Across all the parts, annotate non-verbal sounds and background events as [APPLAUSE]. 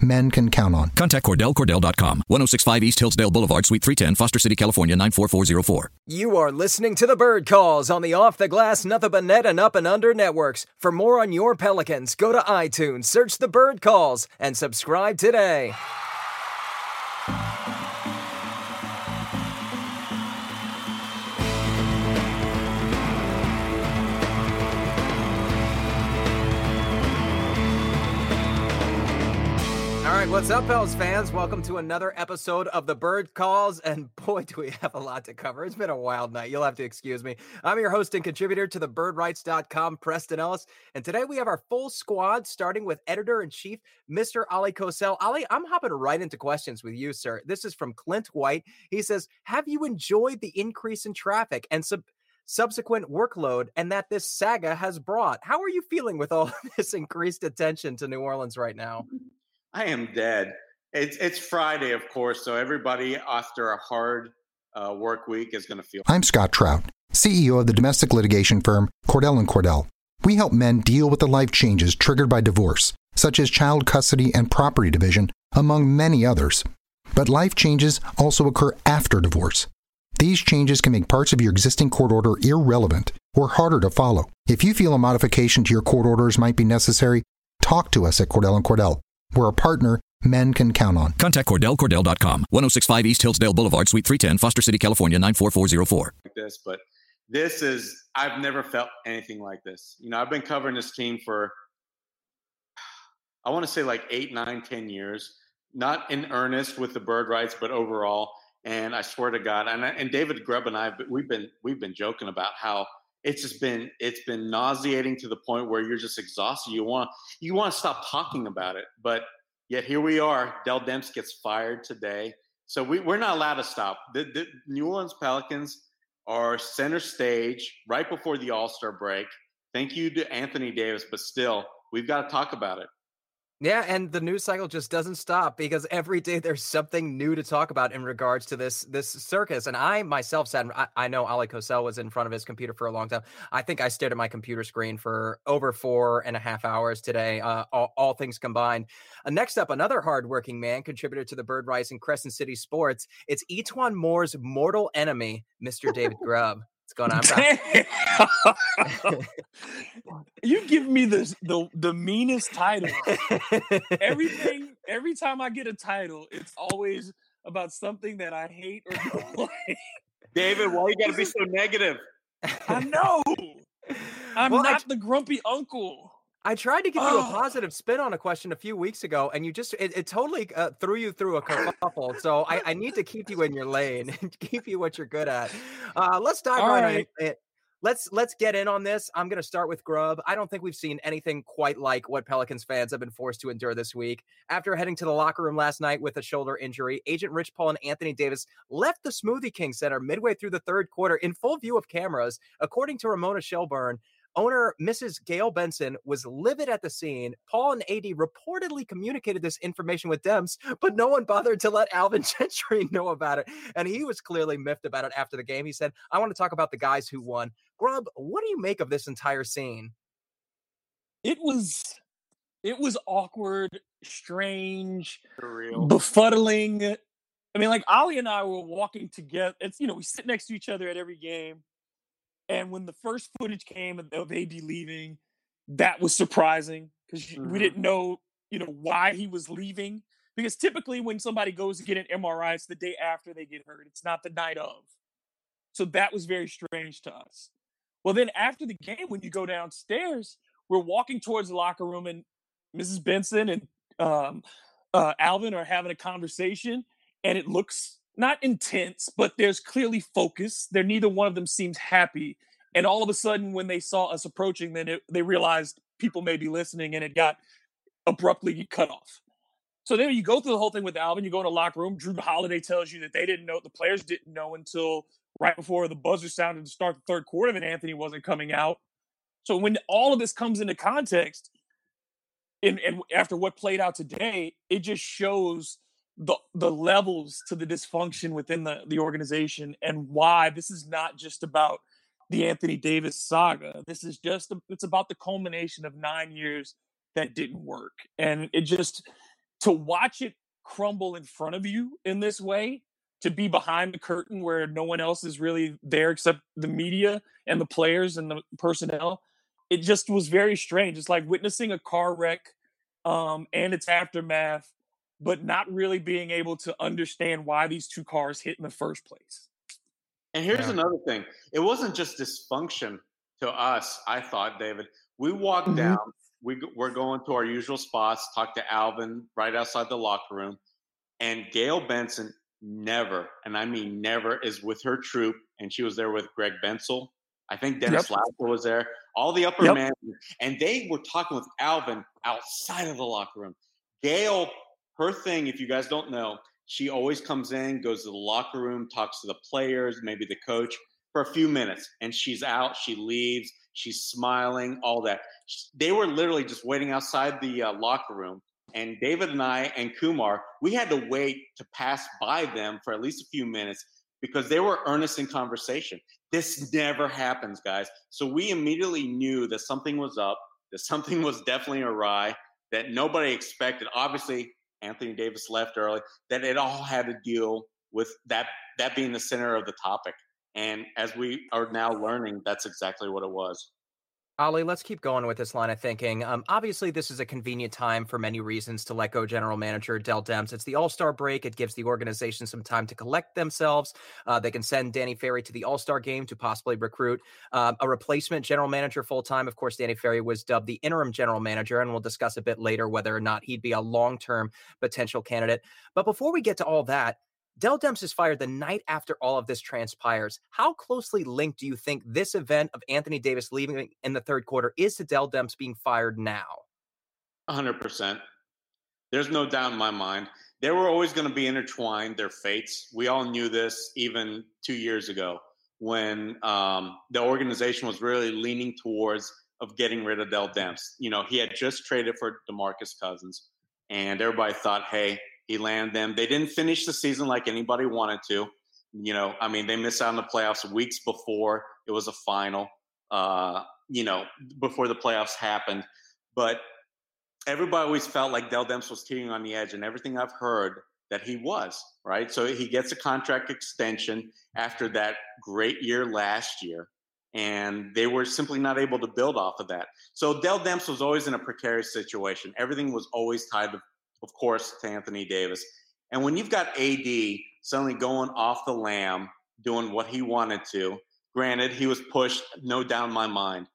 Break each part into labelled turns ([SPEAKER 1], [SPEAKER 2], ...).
[SPEAKER 1] men can count on.
[SPEAKER 2] Contact Cordell, CordellCordell.com. 1065 East Hillsdale Boulevard, Suite 310, Foster City, California, 94404.
[SPEAKER 3] You are listening to the Bird Calls on the Off the Glass, Nothing But Net, and Up and Under networks. For more on your Pelicans, go to iTunes, search the Bird Calls, and subscribe today. What's up, Pels fans? Welcome to another episode of the Bird Calls. And boy, do we have a lot to cover. It's been a wild night. You'll have to excuse me. I'm your host and contributor to the birdwrites.com, Preston Ellis. And today we have our full squad, starting with editor in chief, Mr. Oleh Kosel. Oleh, I'm hopping right into questions with you, sir. This is from Clint White. He says, Have you enjoyed the increase in traffic and sub- subsequent workload and that this saga has brought? How are you feeling with all [LAUGHS] this increased attention to New Orleans right now?
[SPEAKER 4] I am dead. It's it's Friday, of course, so everybody after a hard uh, work week is going to feel.
[SPEAKER 1] I'm Scott Trout, CEO of the domestic litigation firm Cordell and Cordell. We help men deal with the life changes triggered by divorce, such as child custody and property division, among many others. But life changes also occur after divorce. These changes can make parts of your existing court order irrelevant or harder to follow. If you feel a modification to your court orders might be necessary, talk to us at Cordell and Cordell. We're a partner men can count on.
[SPEAKER 2] Contact CordellCordell.com. 1065 East Hillsdale Boulevard, Suite 310, Foster City, California, 94404.
[SPEAKER 4] Like this, but this is I've never felt anything like this. You know, I've been covering this team for I want to say like eight, nine, ten years. Not in earnest with the Bird Writes, but overall. And I swear to God, and, I, and David Grubb and I, we've been we've been joking about how it's just been it's been nauseating to the point where you're just exhausted. You want you want to stop talking about it, but yet here we are. Dell Demps gets fired today, so we, we're not allowed to stop. The, the New Orleans Pelicans are center stage right before the All Star break. Thank you to Anthony Davis, but still, we've got to talk about it.
[SPEAKER 3] Yeah, and the news cycle just doesn't stop because every day there's something new to talk about in regards to this this circus. And I myself said, I, I know Oleh Kosel was in front of his computer for a long time. I think I stared at my computer screen for over four and a half hours today, uh, all, all, things combined. Uh, next up, another hardworking man, contributor to the Bird Writes and Crescent City Sports. It's E'Twaun Moore's mortal enemy, Mr. David [LAUGHS] Grubb. What's going
[SPEAKER 5] on, [LAUGHS] you give me the, the the meanest title. Everything, [LAUGHS] every time I get a title, it's always about something that I hate or don't [LAUGHS] like.
[SPEAKER 4] David, why you gotta be so negative?
[SPEAKER 5] I know. I'm well, not I, the grumpy uncle.
[SPEAKER 3] I tried to give you a oh. positive spin on a question a few weeks ago, and you just it, it totally uh, threw you through a couple. so I, I, need to keep you in your lane and [LAUGHS] keep you what you're good at. Uh, let's dive All right, right. in. Let's let's get in on this. I'm going to start with Grubb. I don't think we've seen anything quite like what Pelicans fans have been forced to endure this week. After heading to the locker room last night with a shoulder injury, Agent Rich Paul and Anthony Davis left the Smoothie King Center midway through the third quarter in full view of cameras, according to Ramona Shelburne. Owner Mrs. Gayle Benson was livid at the scene. Paul and AD reportedly communicated this information with Demps, but no one bothered to let Alvin [LAUGHS] Gentry know about it. And he was clearly miffed about it after the game. He said, I want to talk about the guys who won. Grubb, what do you make of this entire scene?
[SPEAKER 5] It was it was awkward, strange, befuddling. I mean, like Oleh and I were walking together. It's you know, we sit next to each other at every game. And when the first footage came of AD leaving, that was surprising because mm-hmm. we didn't know, you know, why he was leaving. Because typically, when somebody goes to get an MRI, it's the day after they get hurt. It's not the night of. So that was very strange to us. Well, then after the game, when you go downstairs, we're walking towards the locker room, and Mrs. Benson and um, uh, Alvin are having a conversation, and it looks not intense, but there's clearly focus. There neither one of them seems happy. And all of a sudden, when they saw us approaching, then it, they realized people may be listening, and it got abruptly cut off. So then you go through the whole thing with Alvin. You go in a locker room. Jrue Holiday tells you that they didn't know, the players didn't know until right before the buzzer sounded to start the third quarter that Anthony wasn't coming out. So when all of this comes into context, and, and after what played out today, it just shows the the levels to the dysfunction within the, the organization and why this is not just about the Anthony Davis saga. This is just it's about the culmination of nine years that didn't work. And it just to watch it crumble in front of you in this way, to be behind the curtain where no one else is really there except the media and the players and the personnel it just was very strange. It's like witnessing a car wreck um, and its aftermath, but not really being able to understand why these two cars hit in the first place.
[SPEAKER 4] And here's yeah. another thing it wasn't just dysfunction to us, I thought, David. We walked mm-hmm. down, we, we're going to our usual spots, talk to Alvin right outside the locker room, and Gayle Benson never, and I mean never, is with her troop, and she was there with Greg Bensel I think Dennis yep. was there. All the upper yep. management, and they were talking with Alvin outside of the locker room. Gayle, her thing, if you guys don't know, she always comes in, goes to the locker room, talks to the players, maybe the coach for a few minutes, and she's out. She leaves. She's smiling, all that. They were literally just waiting outside the uh, locker room. And David and I and Kumar, we had to wait to pass by them for at least a few minutes because they were earnest in conversation. This never happens, guys. So we immediately knew that something was up, that something was definitely awry, that nobody expected. Obviously, Anthony Davis left early, that it all had to deal with that that being the center of the topic. And as we are now learning, that's exactly what it was.
[SPEAKER 3] Oleh, let's keep going with this line of thinking. Um, obviously, this is a convenient time for many reasons to let go general manager Dell Demps. It's the All Star break. It gives the organization some time to collect themselves. Uh, they can send Danny Ferry to the All Star game to possibly recruit uh, a replacement general manager full time. Of course, Danny Ferry was dubbed the interim general manager, and we'll discuss a bit later whether or not he'd be a long term potential candidate. But before we get to all that, Dell Demps is fired the night after all of this transpires. How closely linked do you think this event of Anthony Davis leaving in the third quarter is to Dell Demps being fired now?
[SPEAKER 4] 100%. There's no doubt in my mind. They were always going to be intertwined, their fates. We all knew this even two years ago when um, the organization was really leaning towards of getting rid of Dell Demps. You know, he had just traded for DeMarcus Cousins, and everybody thought, hey, he landed them. They didn't finish the season like anybody wanted to. You know, I mean, they missed out on the playoffs weeks before it was a final. Uh, you know, before the playoffs happened, but everybody always felt like Dell Demps was teetering on the edge, and everything I've heard that he was right. So he gets a contract extension after that great year last year, and they were simply not able to build off of that. So Dell Demps was always in a precarious situation. Everything was always tied to of course, to Anthony Davis. And when you've got AD suddenly going off the lam, doing what he wanted to, granted, he was pushed, no doubt in my mind,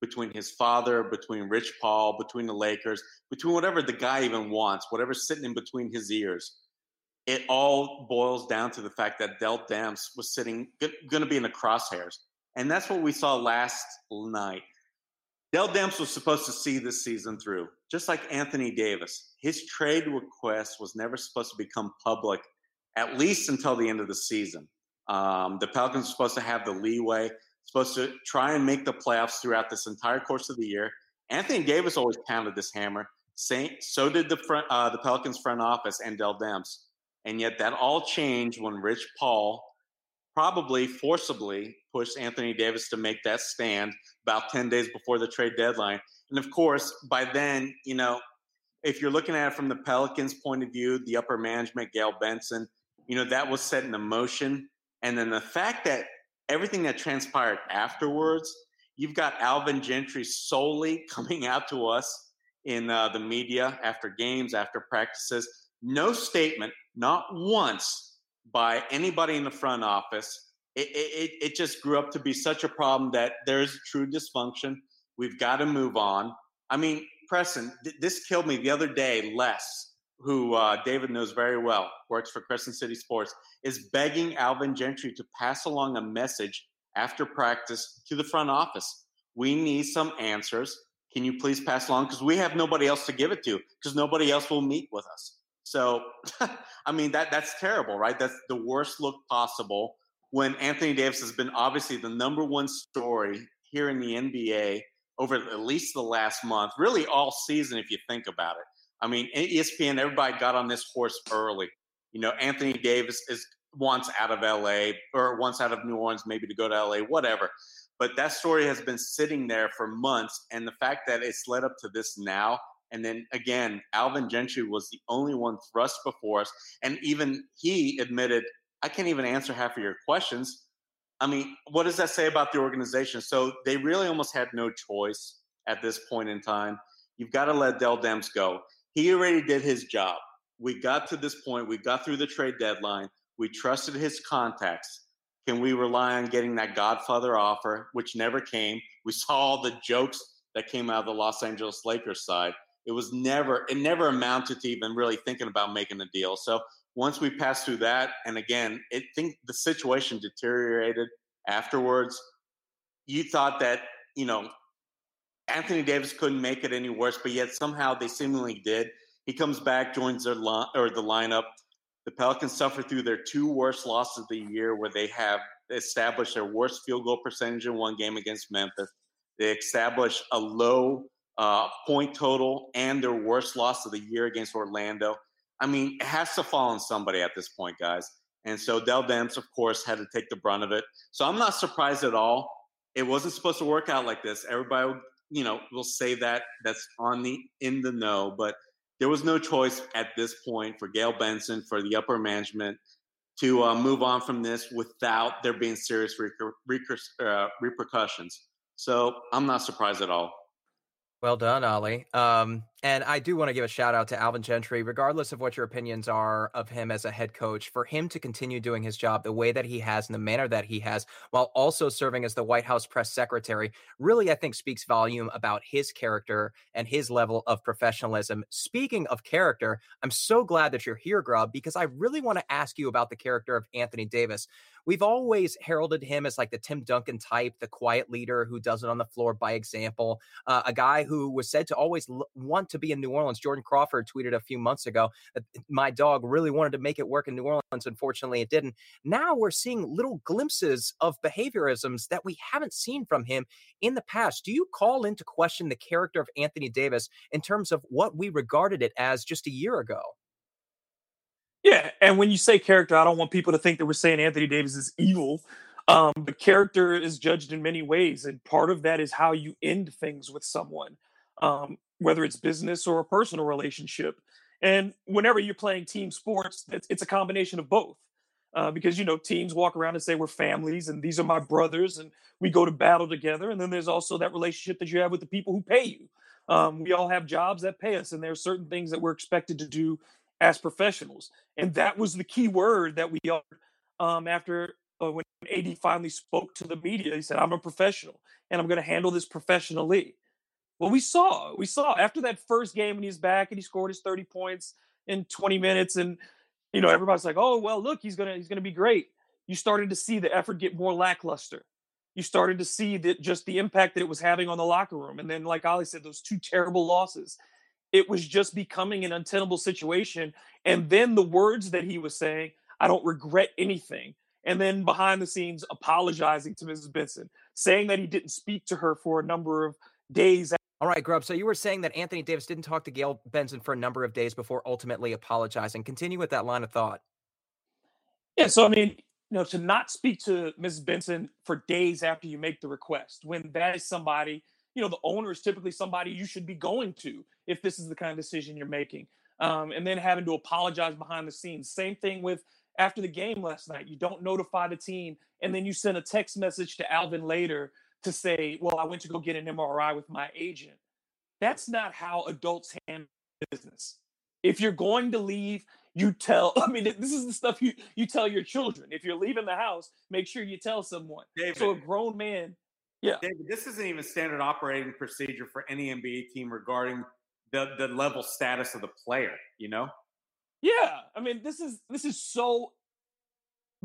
[SPEAKER 4] between his father, between Rich Paul, between the Lakers, between whatever the guy even wants, whatever's sitting in between his ears. It all boils down to the fact that Dell Demps was sitting, going to be in the crosshairs. And that's what we saw last night. Dell Demps was supposed to see this season through, just like Anthony Davis. His trade request was never supposed to become public, at least until the end of the season. Um, the Pelicans were supposed to have the leeway, supposed to try and make the playoffs throughout this entire course of the year. Anthony Davis always pounded this hammer. So did the front, uh, the Pelicans front office and Dell Demps. And yet that all changed when Rich Paul probably forcibly pushed Anthony Davis to make that stand about 10 days before the trade deadline. And of course, by then, you know, if you're looking at it from the Pelicans' point of view, the upper management, Gayle Benson, you know, that was set in motion. And then the fact that everything that transpired afterwards, you've got Alvin Gentry solely [LAUGHS] coming out to us in uh, the media after games, after practices. No statement, not once by anybody in the front office. It, it, it just grew up to be such a problem that there's true dysfunction. We've got to move on. I mean, Preston, th- this killed me the other day. Les, who uh, David knows very well, works for Crescent City Sports, is begging Alvin Gentry to pass along a message after practice to the front office. We need some answers. Can you please pass along? Because we have nobody else to give it to, because nobody else will meet with us. So, [LAUGHS] I mean, that that's terrible, right? That's the worst look possible when Anthony Davis has been obviously the number one story here in the NBA over at least the last month, really all season, if you think about it. I mean, ESPN, everybody got on this horse early. You know, Anthony Davis is wants out of LA or wants out of New Orleans, maybe to go to LA, whatever. But that story has been sitting there for months. And the fact that it's led up to this now, and then again, Alvin Gentry was the only one thrust before us. And even he admitted, I can't even answer half of your questions. I mean, what does that say about the organization? So they really almost had no choice at this point in time. You've got to let Dell Demps go. He already did his job. We got to this point. We got through the trade deadline. We trusted his contacts. Can we rely on getting that Godfather offer, which never came? We [LAUGHS] saw all the jokes that came out of the Los Angeles Lakers side. It was never, it never amounted to even really thinking about making a deal. So once we passed through that, and again, it think the situation deteriorated afterwards. You thought that you know Anthony Davis couldn't make it any worse, but yet somehow they seemingly did. He comes back, joins their line or the lineup. The Pelicans suffer through their two worst losses of the year, where they have established their worst field goal percentage in one game against Memphis. They establish a low uh, point total and their worst loss of the year against Orlando. I mean, it has to fall on somebody at this point, guys. And so Dell Demps, of course, had to take the brunt of it. So I'm not surprised at all. It wasn't supposed to work out like this. Everybody, you know, will say that that's on the in the know, but there was no choice at this point for Gayle Benson, for the upper management to uh, move on from this without there being serious uh, repercussions. So I'm not surprised at all.
[SPEAKER 3] Well done, Oleh. Um, and I do want to give a shout out to Alvin Gentry, regardless of what your opinions are of him as a head coach, for him to continue doing his job the way that he has in the manner that he has, while also serving as the White House press secretary, really, I think, speaks volume about his character and his level of professionalism. Speaking of character, I'm so glad that you're here, Grubb, because I really want to ask you about the character of Anthony Davis. We've always heralded him as like the Tim Duncan type, the quiet leader who does it on the floor by example, uh, a guy who was said to always l- want to be in New Orleans. Jordan Crawford tweeted a few months ago that my dog really wanted to make it work in New Orleans. Unfortunately, it didn't. Now we're seeing little glimpses of behaviorisms that we haven't seen from him in the past. Do you call into question the character of Anthony Davis in terms of what we regarded it as just a year ago?
[SPEAKER 5] Yeah, and when you say character, I don't want people to think that we're saying Anthony Davis is evil. Um, but character is judged in many ways, and part of that is how you end things with someone, um, whether it's business or a personal relationship. And whenever you're playing team sports, it's, a combination of both. Uh, because you know teams walk around and say we're families and these are my brothers and we go to battle together and then there's also that relationship that you have with the people who pay you um, we all have jobs that pay us and there are certain things that we're expected to do as professionals. And that was the key word that we are um, after uh, when AD finally spoke to the media. He said, I'm a professional and I'm going to handle this professionally. Well, we saw, we saw after that first game when he's back and he scored his 30 points in 20 minutes. And, you know, everybody's like, oh, well, look, he's going to, he's to be great. You started to see the effort get more lackluster. You started to see that just the impact that it was having on the locker room. And then, like Oleh said, those two terrible losses it was just becoming an untenable situation. And then the words that he was saying, I don't regret anything. And then behind the scenes, apologizing to Mrs. Benson, saying that he didn't speak to her for a number of days.
[SPEAKER 3] All right, Grubb. So you were saying that Anthony Davis didn't talk to Gayle Benson for a number of days before ultimately apologizing. Continue with that line of thought.
[SPEAKER 5] Yeah. So, I mean, you know, to not speak to Mrs. Benson for days after you make the request, when that is somebody you know the owner is typically somebody you should be going to if this is the kind of decision you're making um, and then having to apologize behind the scenes same thing with after the game last night you don't notify the team and then you send a text message to alvin later to say well i went to go get an mri with my agent that's not how adults handle business if you're going to leave you tell [LAUGHS] i mean this is the stuff you you tell your children if you're leaving the house make sure you tell someone David. so a grown man yeah.
[SPEAKER 4] David, this isn't even standard operating procedure for any NBA team regarding the the level status of the player, you know?
[SPEAKER 5] Yeah. I mean, this is this is so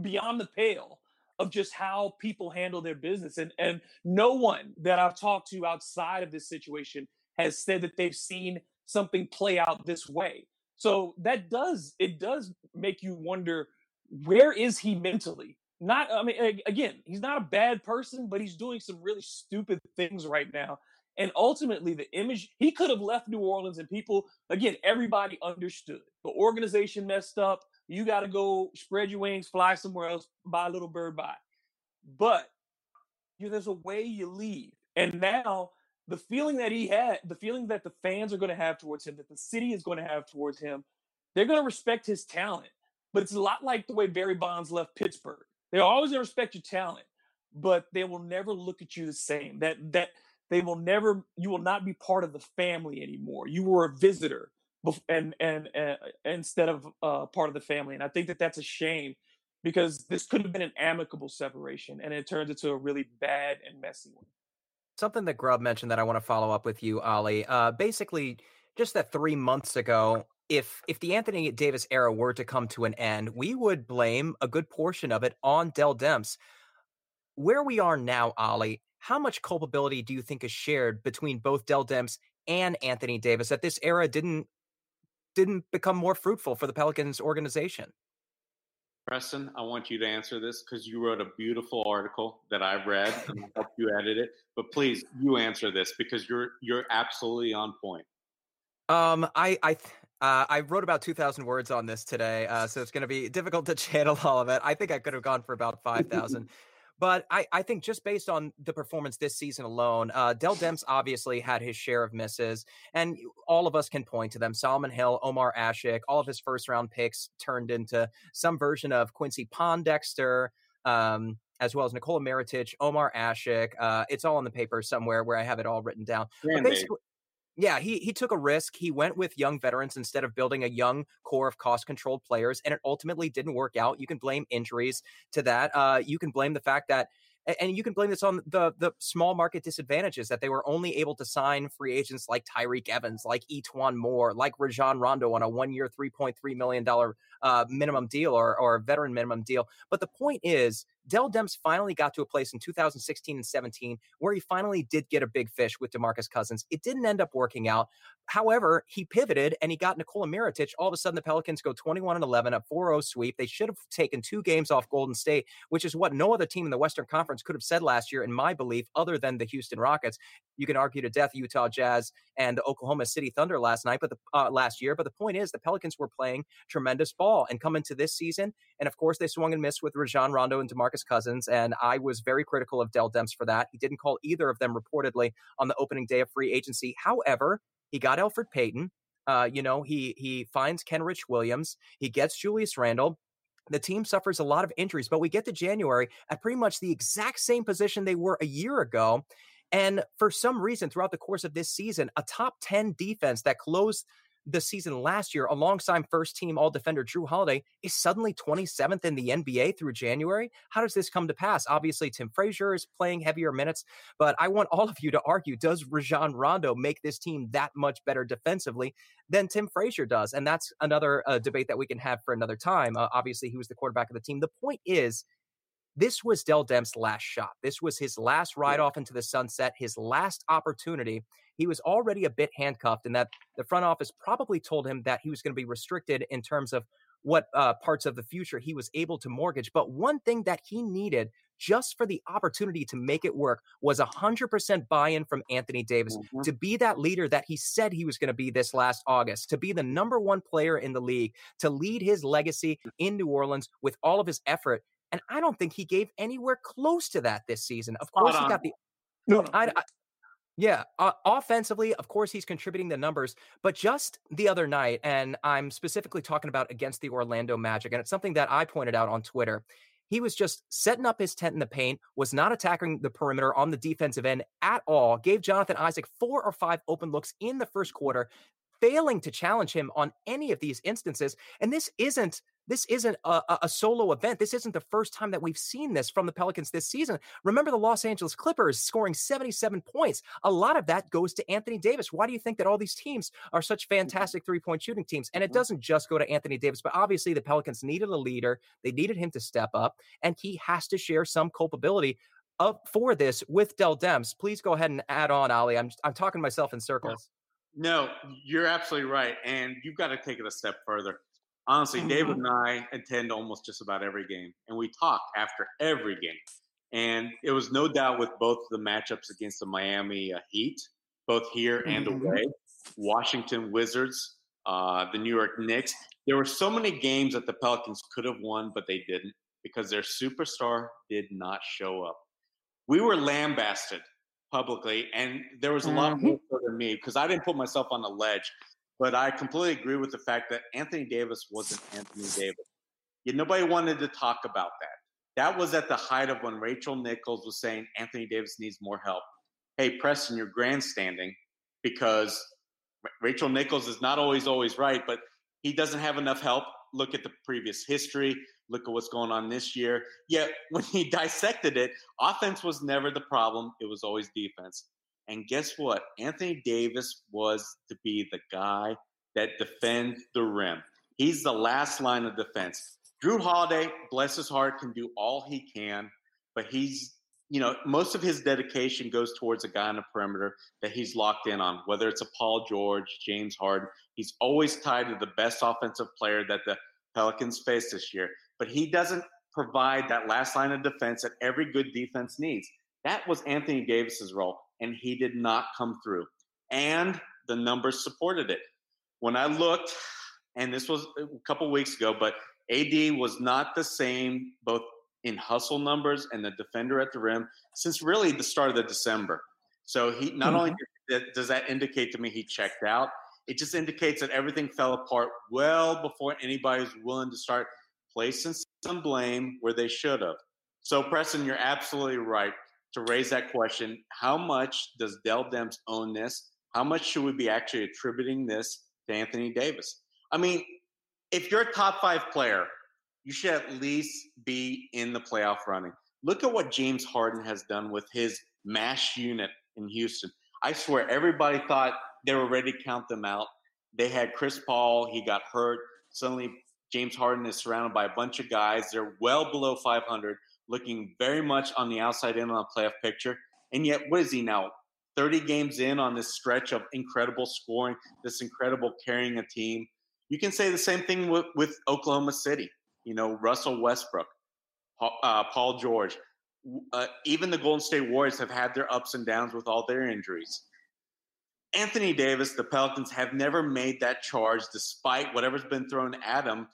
[SPEAKER 5] beyond the pale of just how people handle their business. And and no one that I've talked to outside of this situation has said that they've seen something play out this way. So that does it does make you wonder where is he mentally not. I mean, again, he's not a bad person, but he's doing some really stupid things right now. And ultimately, the image he could have left New Orleans, and people again, everybody understood. The organization messed up. You got to go spread your wings, fly somewhere else, buy a little bird by. But you know, there's a way you leave, and now the feeling that he had, the feeling that the fans are going to have towards him, that the city is going to have towards him, they're going to respect his talent. But it's a lot like the way Barry Bonds left Pittsburgh. They're always going to respect your talent, but they will never look at you the same. That that they will never, you will not be part of the family anymore. You were a visitor, and and, and instead of uh, part of the family. And I think that that's a shame because this could have been an amicable separation, and it turns into a really bad and messy one.
[SPEAKER 3] Something that Grubb mentioned that I want to follow up with you, Oleh. Uh, basically, just that three months ago, if if the Anthony Davis era were to come to an end, we would blame a good portion of it on Dell Demps. Where we are now, Oleh, how much culpability do you think is shared between both Dell Demps and Anthony Davis that this era didn't didn't become more fruitful for the Pelicans organization?
[SPEAKER 4] Preston, I want you to answer this because you wrote a beautiful article that I read and I hope you edit it. But please, you answer this because you're you're absolutely on point.
[SPEAKER 3] Um, I I uh, I wrote about two thousand words on this today, uh, so it's going to be difficult to [LAUGHS] channel all of it. I think I could have gone for about [LAUGHS] five thousand. But I, I think just based on the performance this season alone, uh, Dell Demps obviously had his share of misses, and all of us can point to them. Solomon Hill, Omer Asik, all of his first round picks turned into some version of Quincy Pondexter. Um, as well as Nikola Mirotic, Omer Asik. Uh, it's all in the paper somewhere where I have it all written down. basically, yeah, he he took a risk. He went with young veterans instead of building a young core of cost controlled players, and it ultimately didn't work out. You can blame injuries to that. Uh, you can blame the fact that and you can blame this on the the small market disadvantages that they were only able to sign free agents like Tyreke Evans, like E'Twaun Moore, like Rajon Rondo on a one year, three point three million dollar uh, minimum deal or or veteran minimum deal. But the point is, Dell Demps finally got to a place in 2016 and 17 where he finally did get a big fish with DeMarcus Cousins. It didn't end up working out. However, he pivoted and he got Nikola Mirotic. All of a sudden, the Pelicans go 21 and 11, a 4 0 sweep. They should have taken two games off Golden State, which is what no other team in the Western Conference could have said last year, in my belief, other than the Houston Rockets. You can argue to death Utah Jazz and the Oklahoma City Thunder last night, but the uh, last year. But the point is, the Pelicans were playing tremendous ball and come into this season. And of course, they swung and missed with Rajon Rondo and DeMarcus Cousins. And I was very critical of Dell Demps for that. He didn't call either of them reportedly on the opening day of free agency. However, he got Elfrid Payton. Uh, you know, he he finds Kenrich Williams. He gets Julius Randle. The team suffers a lot of injuries, but we get to January at pretty much the exact same position they were a year ago. And for some reason, throughout the course of this season, a top 10 defense that closed the season last year alongside first team all defender Jrue Holiday is suddenly 27th in the NBA through January. How does this come to pass? Obviously, Tim Frazier is playing heavier minutes, but I want all of you to argue does Rajon Rondo make this team that much better defensively than Tim Frazier does? And that's another uh, debate that we can have for another time. Uh, obviously, he was the quarterback of the team. The point is, this was Dell Demps' last shot. This was his last ride off into the sunset, his last opportunity. He was already a bit handcuffed, and that the front office probably told him that he was going to be restricted in terms of what uh, parts of the future he was able to mortgage. But one thing that he needed just for the opportunity to make it work was 100% buy in from Anthony Davis mm-hmm. to be that leader that he said he was going to be this last August, to be the number one player in the league, to lead his legacy in New Orleans with all of his effort. And I don't think he gave anywhere close to that this season. Of course, he got the. No, no. I, I, yeah, uh, offensively, of course, he's contributing the numbers, but just the other night, and I'm specifically talking about against the Orlando Magic, and it's something that I pointed out on Twitter. He was just setting up his tent in the paint, was not attacking the perimeter on the defensive end at all, gave Jonathan Isaac four or five open looks in the first quarter, failing to challenge him on any of these instances. And this isn't this isn't a, a, solo event. This isn't the first time that we've seen this from the Pelicans this season. Remember the Los Angeles Clippers scoring 77 points. A lot of that goes to Anthony Davis. Why do you think that all these teams are such mm-hmm. fantastic three point shooting teams? And it mm-hmm. doesn't just go to Anthony Davis, but obviously the Pelicans needed a leader. They needed him to step up, and he has to share some culpability up for this with Dell Demps. Please go ahead and add on, Oleh. I'm I'm talking myself in circles.
[SPEAKER 4] No, you're absolutely right, and you've got to take it a step further Honestly, mm-hmm. David and I attend almost just about every game, and we talk after every game. And it was no doubt with both the matchups against the Miami uh, Heat, both here and mm-hmm. away, Washington Wizards, uh, the New York Knicks. There were so many games that the Pelicans could have won, but they didn't because their superstar did not show up. We were lambasted publicly, and there was a lot mm-hmm. more than me because I didn't put myself on the ledge. But I completely agree with the fact that Anthony Davis wasn't Anthony Davis. Yet nobody wanted to talk about that. That was at the height of when Rachel Nichols was saying Anthony Davis needs more help. Hey, Preston, you're grandstanding because Rachel Nichols is not always always right, but he doesn't have enough help. Look at the previous history. Look at what's going on this year. Yet [LAUGHS] when he dissected it, offense was never the problem. It was always defense. And guess what? Anthony Davis was to be the guy that defends the rim. He's the last line of defense. Jrue Holiday, bless his heart, can do all he can, but he's, you know, most of his dedication goes towards a guy on the perimeter that he's locked in on, whether it's a Paul George, James Harden. He's always tied to the best offensive player that the Pelicans face this year, but he doesn't provide that last line of defense that every good defense needs. That was Anthony Davis's role, and he did not come through. And the numbers supported it. When I looked, and this was a couple weeks ago, but AD was not the same both in hustle numbers and the defender at the rim since really the start of the December. So he not mm-hmm. only does that indicate to me he checked out, it just indicates that everything fell apart well before anybody was willing to start placing some blame where they should have. So Preston, you're absolutely right to raise that question. How much does Dell Demps own this? How much should we be actually attributing this to Anthony Davis? I mean, if you're a top five player, you should at least be in the playoff running. Look at what James Harden has done with his mash unit in Houston. I swear, everybody thought they were ready to count them out. They had Chris Paul, he got hurt. Suddenly, James Harden is surrounded by a bunch of guys. They're well below 500, looking very much on the outside in on the playoff picture. And yet, what is he now? 30 games in on this stretch of incredible scoring, this incredible carrying a team. You can say the same thing with, with Oklahoma City. You know, Russell Westbrook, uh, Paul George. Uh, even the Golden State Warriors have had their ups and downs with all their injuries. Anthony Davis, the Pelicans have never made that charge, despite whatever's been thrown at them,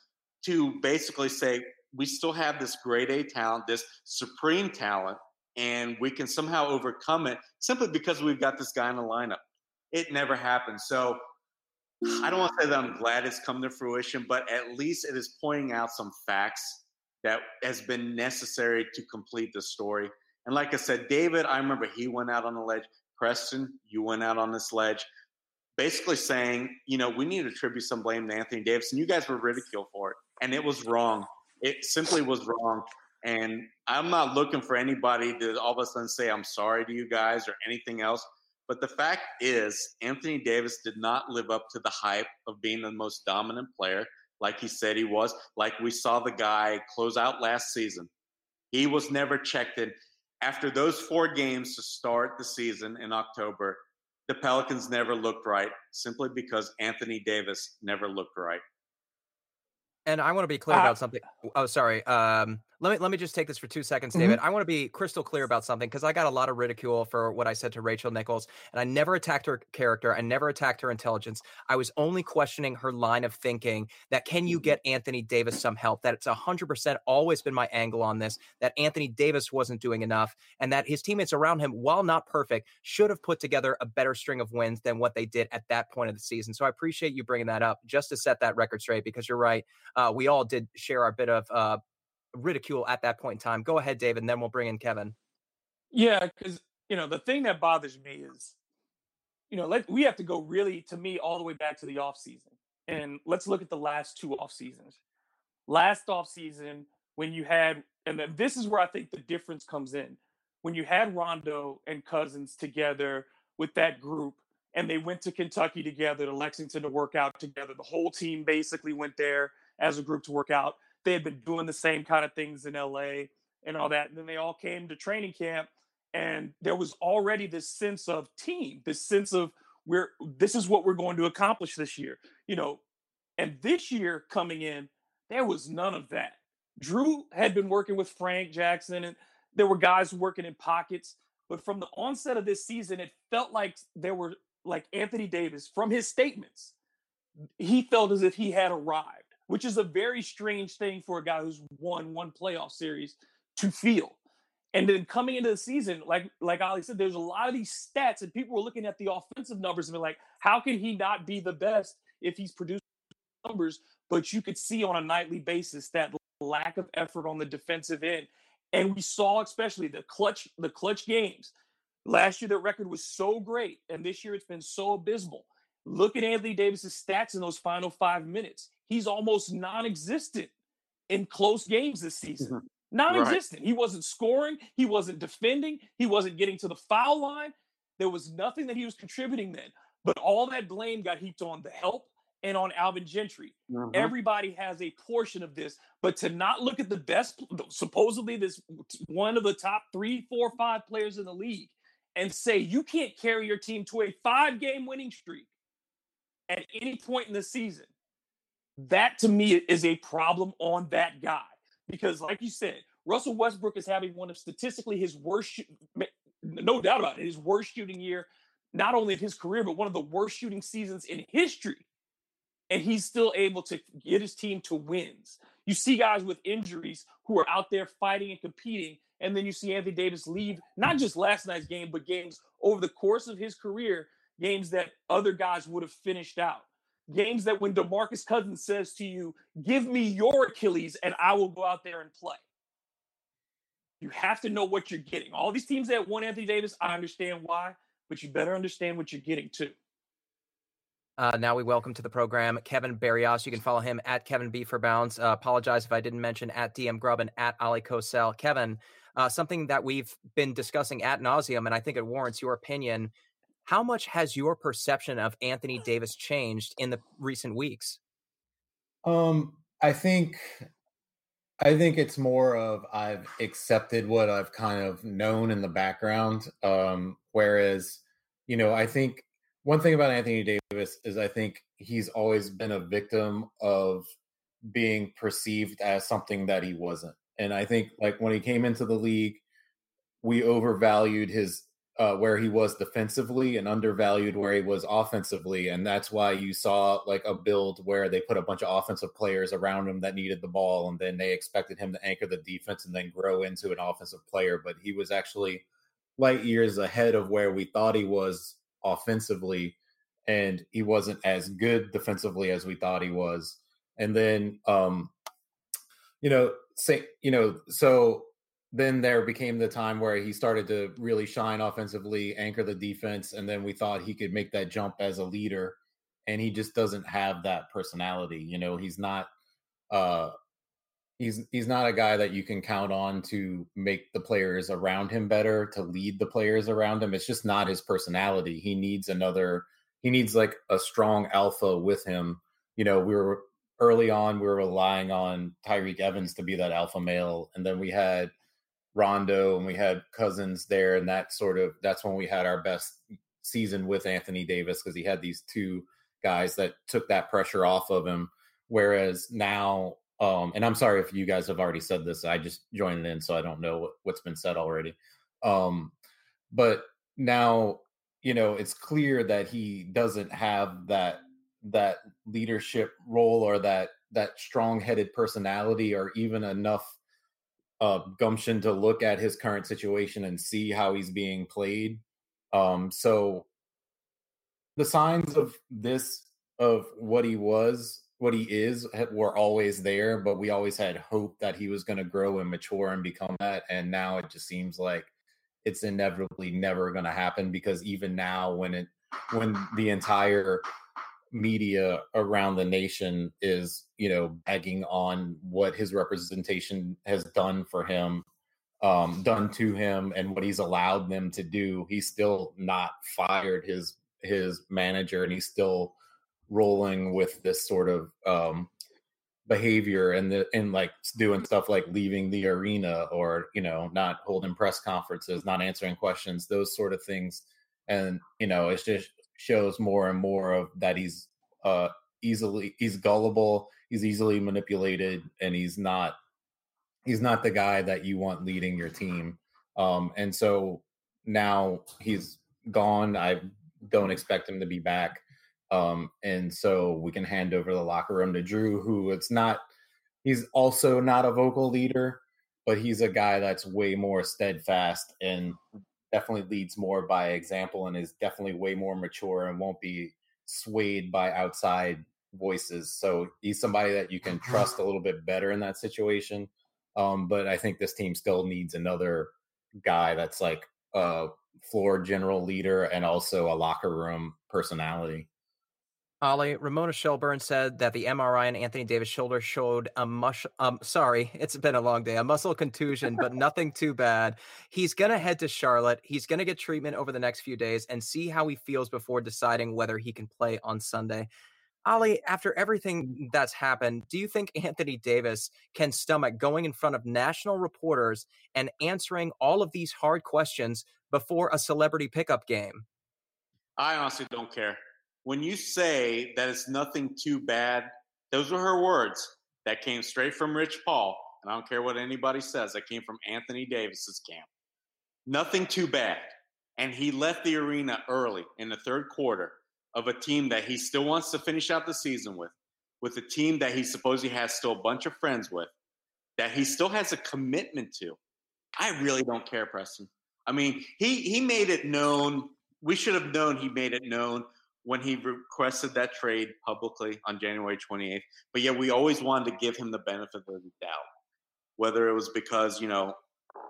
[SPEAKER 4] to basically say, we still have this grade A talent, this supreme talent, and we can somehow overcome it simply because we've got this guy in the lineup. It never happened. So I don't want to say that I'm glad it's come to fruition, but at least it is pointing out some facts that has been necessary to complete the story. And like I said, David, I remember he went out on the ledge. Preston, you went out on this ledge, basically saying, you know, we need to attribute some blame to Anthony Davis, and you guys were ridiculed for it, and it was wrong. It simply was wrong. And I'm not looking for anybody to all of a sudden say I'm sorry to you guys or anything else. But the fact is, Anthony Davis did not live up to the hype of being the most dominant player, like he said he was, like we saw the guy close out last season. He was never checked in. After those four games to start the season in October, the Pelicans never looked right simply because Anthony Davis never looked right.
[SPEAKER 3] And I want to be clear uh, about something. Oh, sorry. Um, let me let me just take this for two seconds, David. Mm-hmm. I want to be crystal clear about something because I got a lot of ridicule for what I said to Rachel Nichols, and I never attacked her character. I never attacked her intelligence. I was only questioning her line of thinking. That can you mm-hmm. get Anthony Davis some help? That it's hundred percent always been my angle on this. That Anthony Davis wasn't doing enough, and that his teammates around him, while not perfect, should have put together a better string of wins than what they did at that point of the season. So I appreciate you bringing that up just to set that record straight because you're right. Uh, we all did share our bit of uh, ridicule at that point in time. Go ahead, David, and then we'll bring in Kevin.
[SPEAKER 5] Yeah, because you know the thing that bothers me is, you know, let we have to go really to me all the way back to the off season, and let's look at the last two off seasons. Last off season, when you had, and then this is where I think the difference comes in, when you had Rondo and Cousins together with that group, and they went to Kentucky together, to Lexington to work out together. The whole team basically went there as a group to work out they had been doing the same kind of things in LA and all that. And then they all came to training camp and there was already this sense of team, this sense of we're this is what we're going to accomplish this year. You know, And this year coming in, there was none of that. Jrue had been working with Frank Jackson, and there were guys working in pockets. But from the onset of this season, it felt like there were like Anthony Davis from his statements. He felt as if he had arrived, which is a very strange thing for a guy who's won one playoff series to feel. And then coming into the season, like like Oleh said, there's a lot of these stats, and people were looking at the offensive numbers and be like, how can he not be the best if he's producing numbers? But you could see on a nightly basis that lack of effort on the defensive end. And we saw especially the clutch, the clutch games. Last year, the record was so great, and this year it's been so abysmal. Look at Anthony Davis's stats in those final five minutes. He's almost non-existent in close games this season. Mm-hmm. Non-existent. Right. He wasn't scoring. He wasn't defending. He wasn't getting to the foul line. There was nothing that he was contributing then. But all that blame got heaped on the help and on Alvin Gentry. Mm-hmm. Everybody has a portion of this, but to not look at the best, supposedly this one of the top three, four, five players in the league, and say you can't carry your team to a five-game winning streak at any point in the season. That to me is a problem on that guy because, like you said, Russell Westbrook is having one of statistically his worst, no doubt about it, his worst shooting year, not only of his career, but one of the worst shooting seasons in history and he's still able to get his team to wins. You see guys with injuries who are out there fighting and competing, and then you see Anthony Davis leave not just last night's game, but games over the course of his career, games that other guys would have finished out. Games that when DeMarcus Cousins says to you, "Give me your Achilles and I will go out there and play." You have to know what you're getting. All these teams that want Anthony Davis, I understand why, but you better understand what you're getting too.
[SPEAKER 3] Uh, now we welcome to the program Kevin Barrios. You can follow him at Kevin B for Bounds. Uh, apologize if I didn't mention at DM Grubb and at Oleh Kosel. Kevin, uh, something that we've been discussing at nauseum, and I think it warrants your opinion. How much has your perception of Anthony Davis changed in the recent weeks?
[SPEAKER 6] Um, I think, I think it's more of I've accepted what I've kind of known in the background. Um, whereas, you know, I think one thing about Anthony Davis is I think he's always been a victim of being perceived as something that he wasn't. And I think like when he came into the league, we overvalued his uh, where he was defensively and undervalued where he was offensively, and that's why you saw like a build where they put a bunch of offensive players around him that needed the ball, and then they expected him to anchor the defense and then grow into an offensive player. But he was actually light years ahead of where we thought he was offensively, and he wasn't as good defensively as we thought he was. And then, um, you know, say, you know, so then there became the time where he started to really shine offensively, anchor the defense, and then we thought he could make that jump as a leader, and he just doesn't have that personality. You know, he's not uh he's he's not a guy that you can count on to make the players around him better to lead the players around him. It's just not his personality. He needs another he needs like a strong alpha with him. You know we were early on we were relying on Tyreke Evans to be that alpha male and then we had Rondo and we had Cousins there and that sort of that's when we had our best season with Anthony Davis because he had these two guys that took that pressure off of him whereas now um, and I'm sorry if you guys have already said this. I just joined in, so I don't know what, what's been said already. Um, but now, you know, it's clear that he doesn't have that that leadership role or that that strong-headed personality or even enough uh, gumption to look at his current situation and see how he's being played. Um, so the signs of this of what he was what he is were always there, but we always had hope that he was going to grow and mature and become that. And now it just seems like it's inevitably never going to happen because even now, when it when the entire media around the nation is you know begging on what his representation has done for him um done to him and what he's allowed them to do. He's still not fired his his manager and he's still rolling with this sort of um, behavior and the and like doing stuff like leaving the arena or you know not holding press conferences not answering questions those sort of things. And you know it's just shows more and more of that he's uh easily he's gullible, he's easily manipulated, and he's not he's not the guy that you want leading your team. Um, and so now he's gone. I don't expect him to be back. Um, and so we can hand over the locker room to Jrue, who it's not, he's also not a vocal leader, but he's a guy that's way more steadfast and definitely leads more by example and is definitely way more mature and won't be swayed by outside voices. So he's somebody that you can trust a little bit better in that situation. Um, but I think this team still needs another guy that's like a floor general leader and also a locker room personality.
[SPEAKER 3] Oleh, Ramona Shelburne said that the MRI on Anthony Davis' shoulder showed a mush. Um, sorry, [LAUGHS] it's been a long day. A muscle contusion, but [LAUGHS] nothing too bad. He's gonna head to Charlotte. He's gonna get treatment over the next few days and see how he feels before deciding whether he can play on Sunday. Oleh, after everything that's happened, do you think Anthony Davis can stomach going in front of national reporters and answering all of these hard questions before a celebrity pickup game?
[SPEAKER 4] I honestly don't care when you say that it's nothing too bad, those were her words. That came straight from Rich Paul. And I don't care what anybody says, that came from Anthony Davis's camp. Nothing too bad. And he left the arena early in the third quarter of a team that he still wants to finish out the season with, with a team that he supposedly has still a bunch of friends with, that he still has a commitment to. I really don't care, Preston. I mean, he he made it known. We should have known he made it known when he requested that trade publicly on January 28th. But yet we always wanted to give him the benefit of the doubt, whether it was because, you know,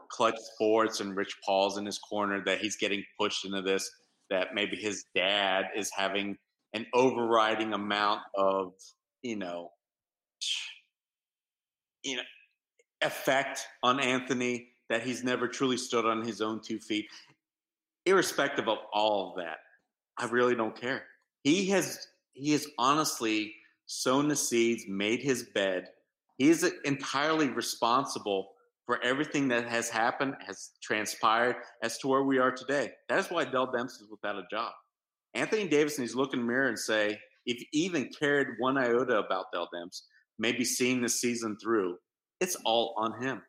[SPEAKER 4] Clutch Sports and Rich Paul's in his corner that he's getting pushed into this, that maybe his dad is having an overriding amount of, you know, you know, effect on Anthony that he's never truly stood on his own two feet. Irrespective of all of that, I really don't care. He has he has honestly sown the seeds, made his bed. He is entirely responsible for everything that has happened, has transpired as to where we are today. That's why Dell Demps is without a job. Anthony Davis needs to look in the mirror and say, if he even cared one iota about Dell Demps, maybe seeing the season through, it's all on him.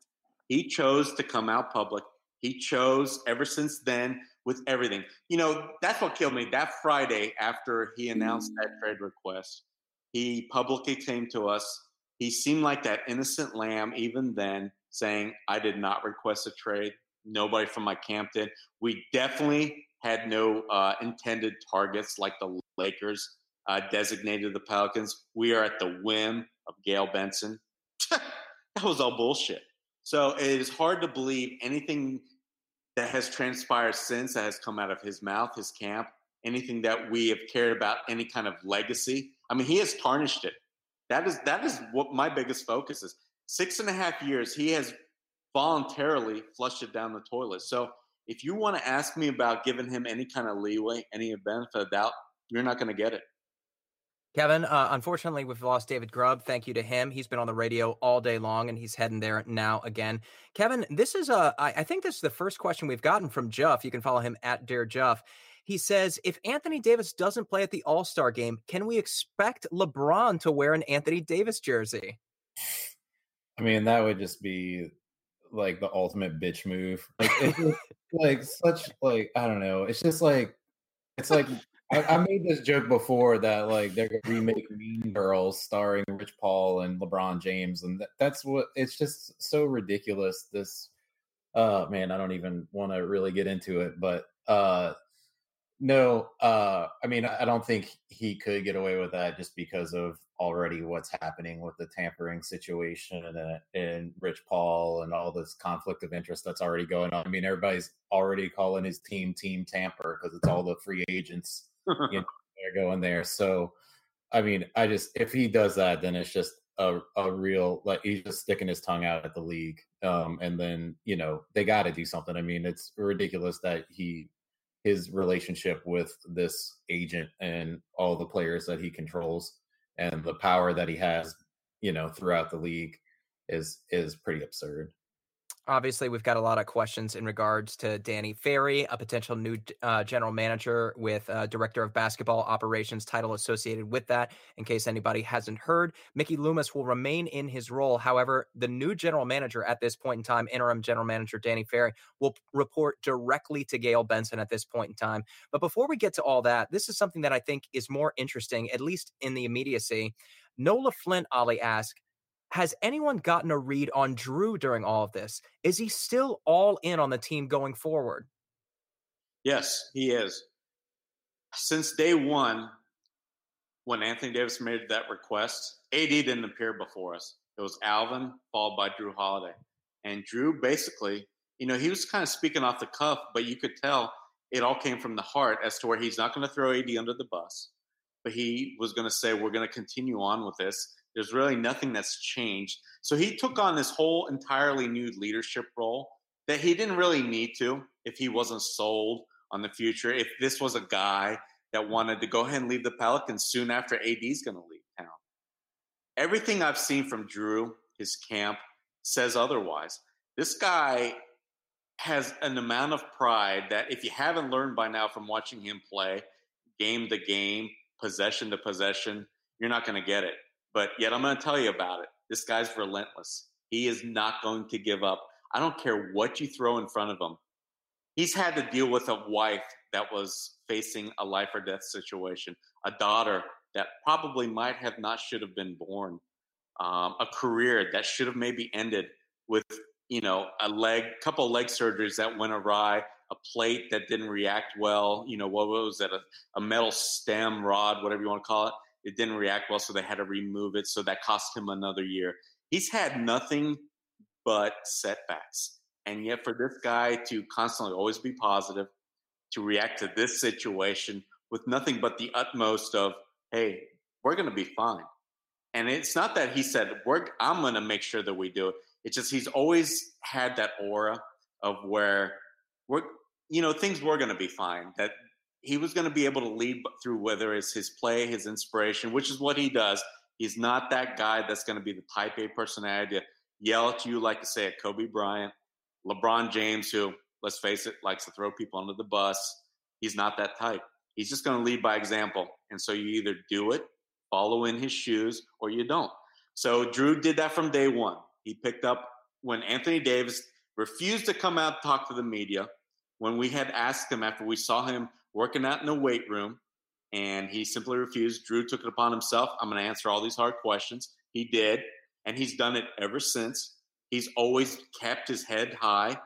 [SPEAKER 4] He chose to come out public. He chose ever since then with everything. You know, that's what killed me. That Friday after he announced that trade request, he publicly came to us. He seemed like that innocent lamb even then, saying, I did not request a trade. Nobody from my camp did. We definitely had no uh, intended targets like the Lakers uh, designated the Pelicans. We are at the whim of Gayle Benson. [LAUGHS] that was all bullshit. So it is hard to believe anything that has transpired since that has come out of his mouth, his camp, anything that we have cared about, any kind of legacy. I mean, he has tarnished it. That is that is what my biggest focus is. Six and a half years, he has voluntarily flushed it down the toilet. So if you want to ask me about giving him any kind of leeway, any benefit of doubt, you're not going to get it.
[SPEAKER 3] Kevin, uh, unfortunately, we've lost David Grubb. Thank you to him. He's been on the radio all day long, and he's heading there now again. Kevin, this is a. I, I think this is the first question we've gotten from Jeff. You can follow him at Dear Jeff. He says, if Anthony Davis doesn't play at the All Star game, can we expect LeBron to wear an Anthony Davis jersey?
[SPEAKER 6] I mean, that would just be like the ultimate bitch move. Like, like such like I don't know. It's just like it's like I, I, made this joke before that like they're gonna remake Mean Girls starring Rich Paul and LeBron James, and that, that's what it's just so ridiculous. This, uh, man, I don't even want to really get into it, but uh, no, uh, I mean, I don't think he could get away with that just because of already what's happening with the tampering situation and, and Rich Paul and all this conflict of interest that's already going on. I mean, everybody's already calling his team Team Tamper because it's all the free agents you know, [LAUGHS] they're going there. So, I mean, I just if he does that, then it's just a a real like he's just sticking his tongue out at the league. Um, and then you know they got to do something. I mean, it's ridiculous that he his relationship with this agent and all the players that he controls and the power that he has, you know, throughout the league is is pretty absurd.
[SPEAKER 3] Obviously, we've got a lot of questions in regards to Danny Ferry, a potential new uh, general manager with uh, director of basketball operations title associated with that. In case anybody hasn't heard, Mickey Loomis will remain in his role. However, the new general manager at this point in time, interim general manager Danny Ferry, will report directly to Gayle Benson at this point in time. But before we get to all that, this is something that I think is more interesting, at least in the immediacy. Nola Flint, Oleh asked, has anyone gotten a read on Jrue during all of this? Is he still all in on the team going forward?
[SPEAKER 4] Yes, he is. Since day one, when Anthony Davis made that request, AD didn't appear before us. It was Alvin, followed by Jrue Holiday. And Jrue basically, you know, he was kind of speaking off the cuff, but you could tell it all came from the heart as to where he's not going to throw AD under the bus, but he was going to say, we're going to continue on with this there's really nothing that's changed. So he took on this whole entirely new leadership role that he didn't really need to if he wasn't sold on the future. If this was a guy that wanted to go ahead and leave the Pelicans soon after AD's going to leave town. Everything I've seen from Jrue, his camp, says otherwise. This guy has an amount of pride that if you haven't learned by now from watching him play game to game, possession to possession, you're not going to get it. But yet I'm going to tell you about it. This guy's relentless. He is not going to give up. I don't care what you throw in front of him. He's had to deal with a wife that was facing a life or death situation, a daughter that probably might have not should have been born, um, a career that should have maybe ended with you know a leg, couple leg surgeries that went awry, a plate that didn't react well. You know what was that? A, a metal stem rod, whatever you want to call it it didn't react well, so they had to remove it. So that cost him another year. He's had nothing but setbacks. And yet, for this guy to constantly always be positive, to react to this situation with nothing but the utmost of, hey, we're going to be fine. And it's not that he said, we're, I'm going to make sure that we do it. It's just he's always had that aura of where we're, you know, things were going to be fine. That he was going to be able to lead through whether it's his play, his inspiration, which is what he does. He's not that guy that's going to be the type A personality to yell at you like to say at Kobe Bryant, LeBron James, who, let's face it, likes to throw people under the bus. He's not that type. He's just going to lead by example. And so you either do it, follow in his shoes, or you don't. So Jrue did that from day one. He picked up when Anthony Davis refused to come out and talk to the media. When we had asked him after we saw him working out in the weight room, and he simply refused. Jrue took it upon himself. I'm going to answer all these hard questions. He did, and he's done it ever since. He's always kept his head high.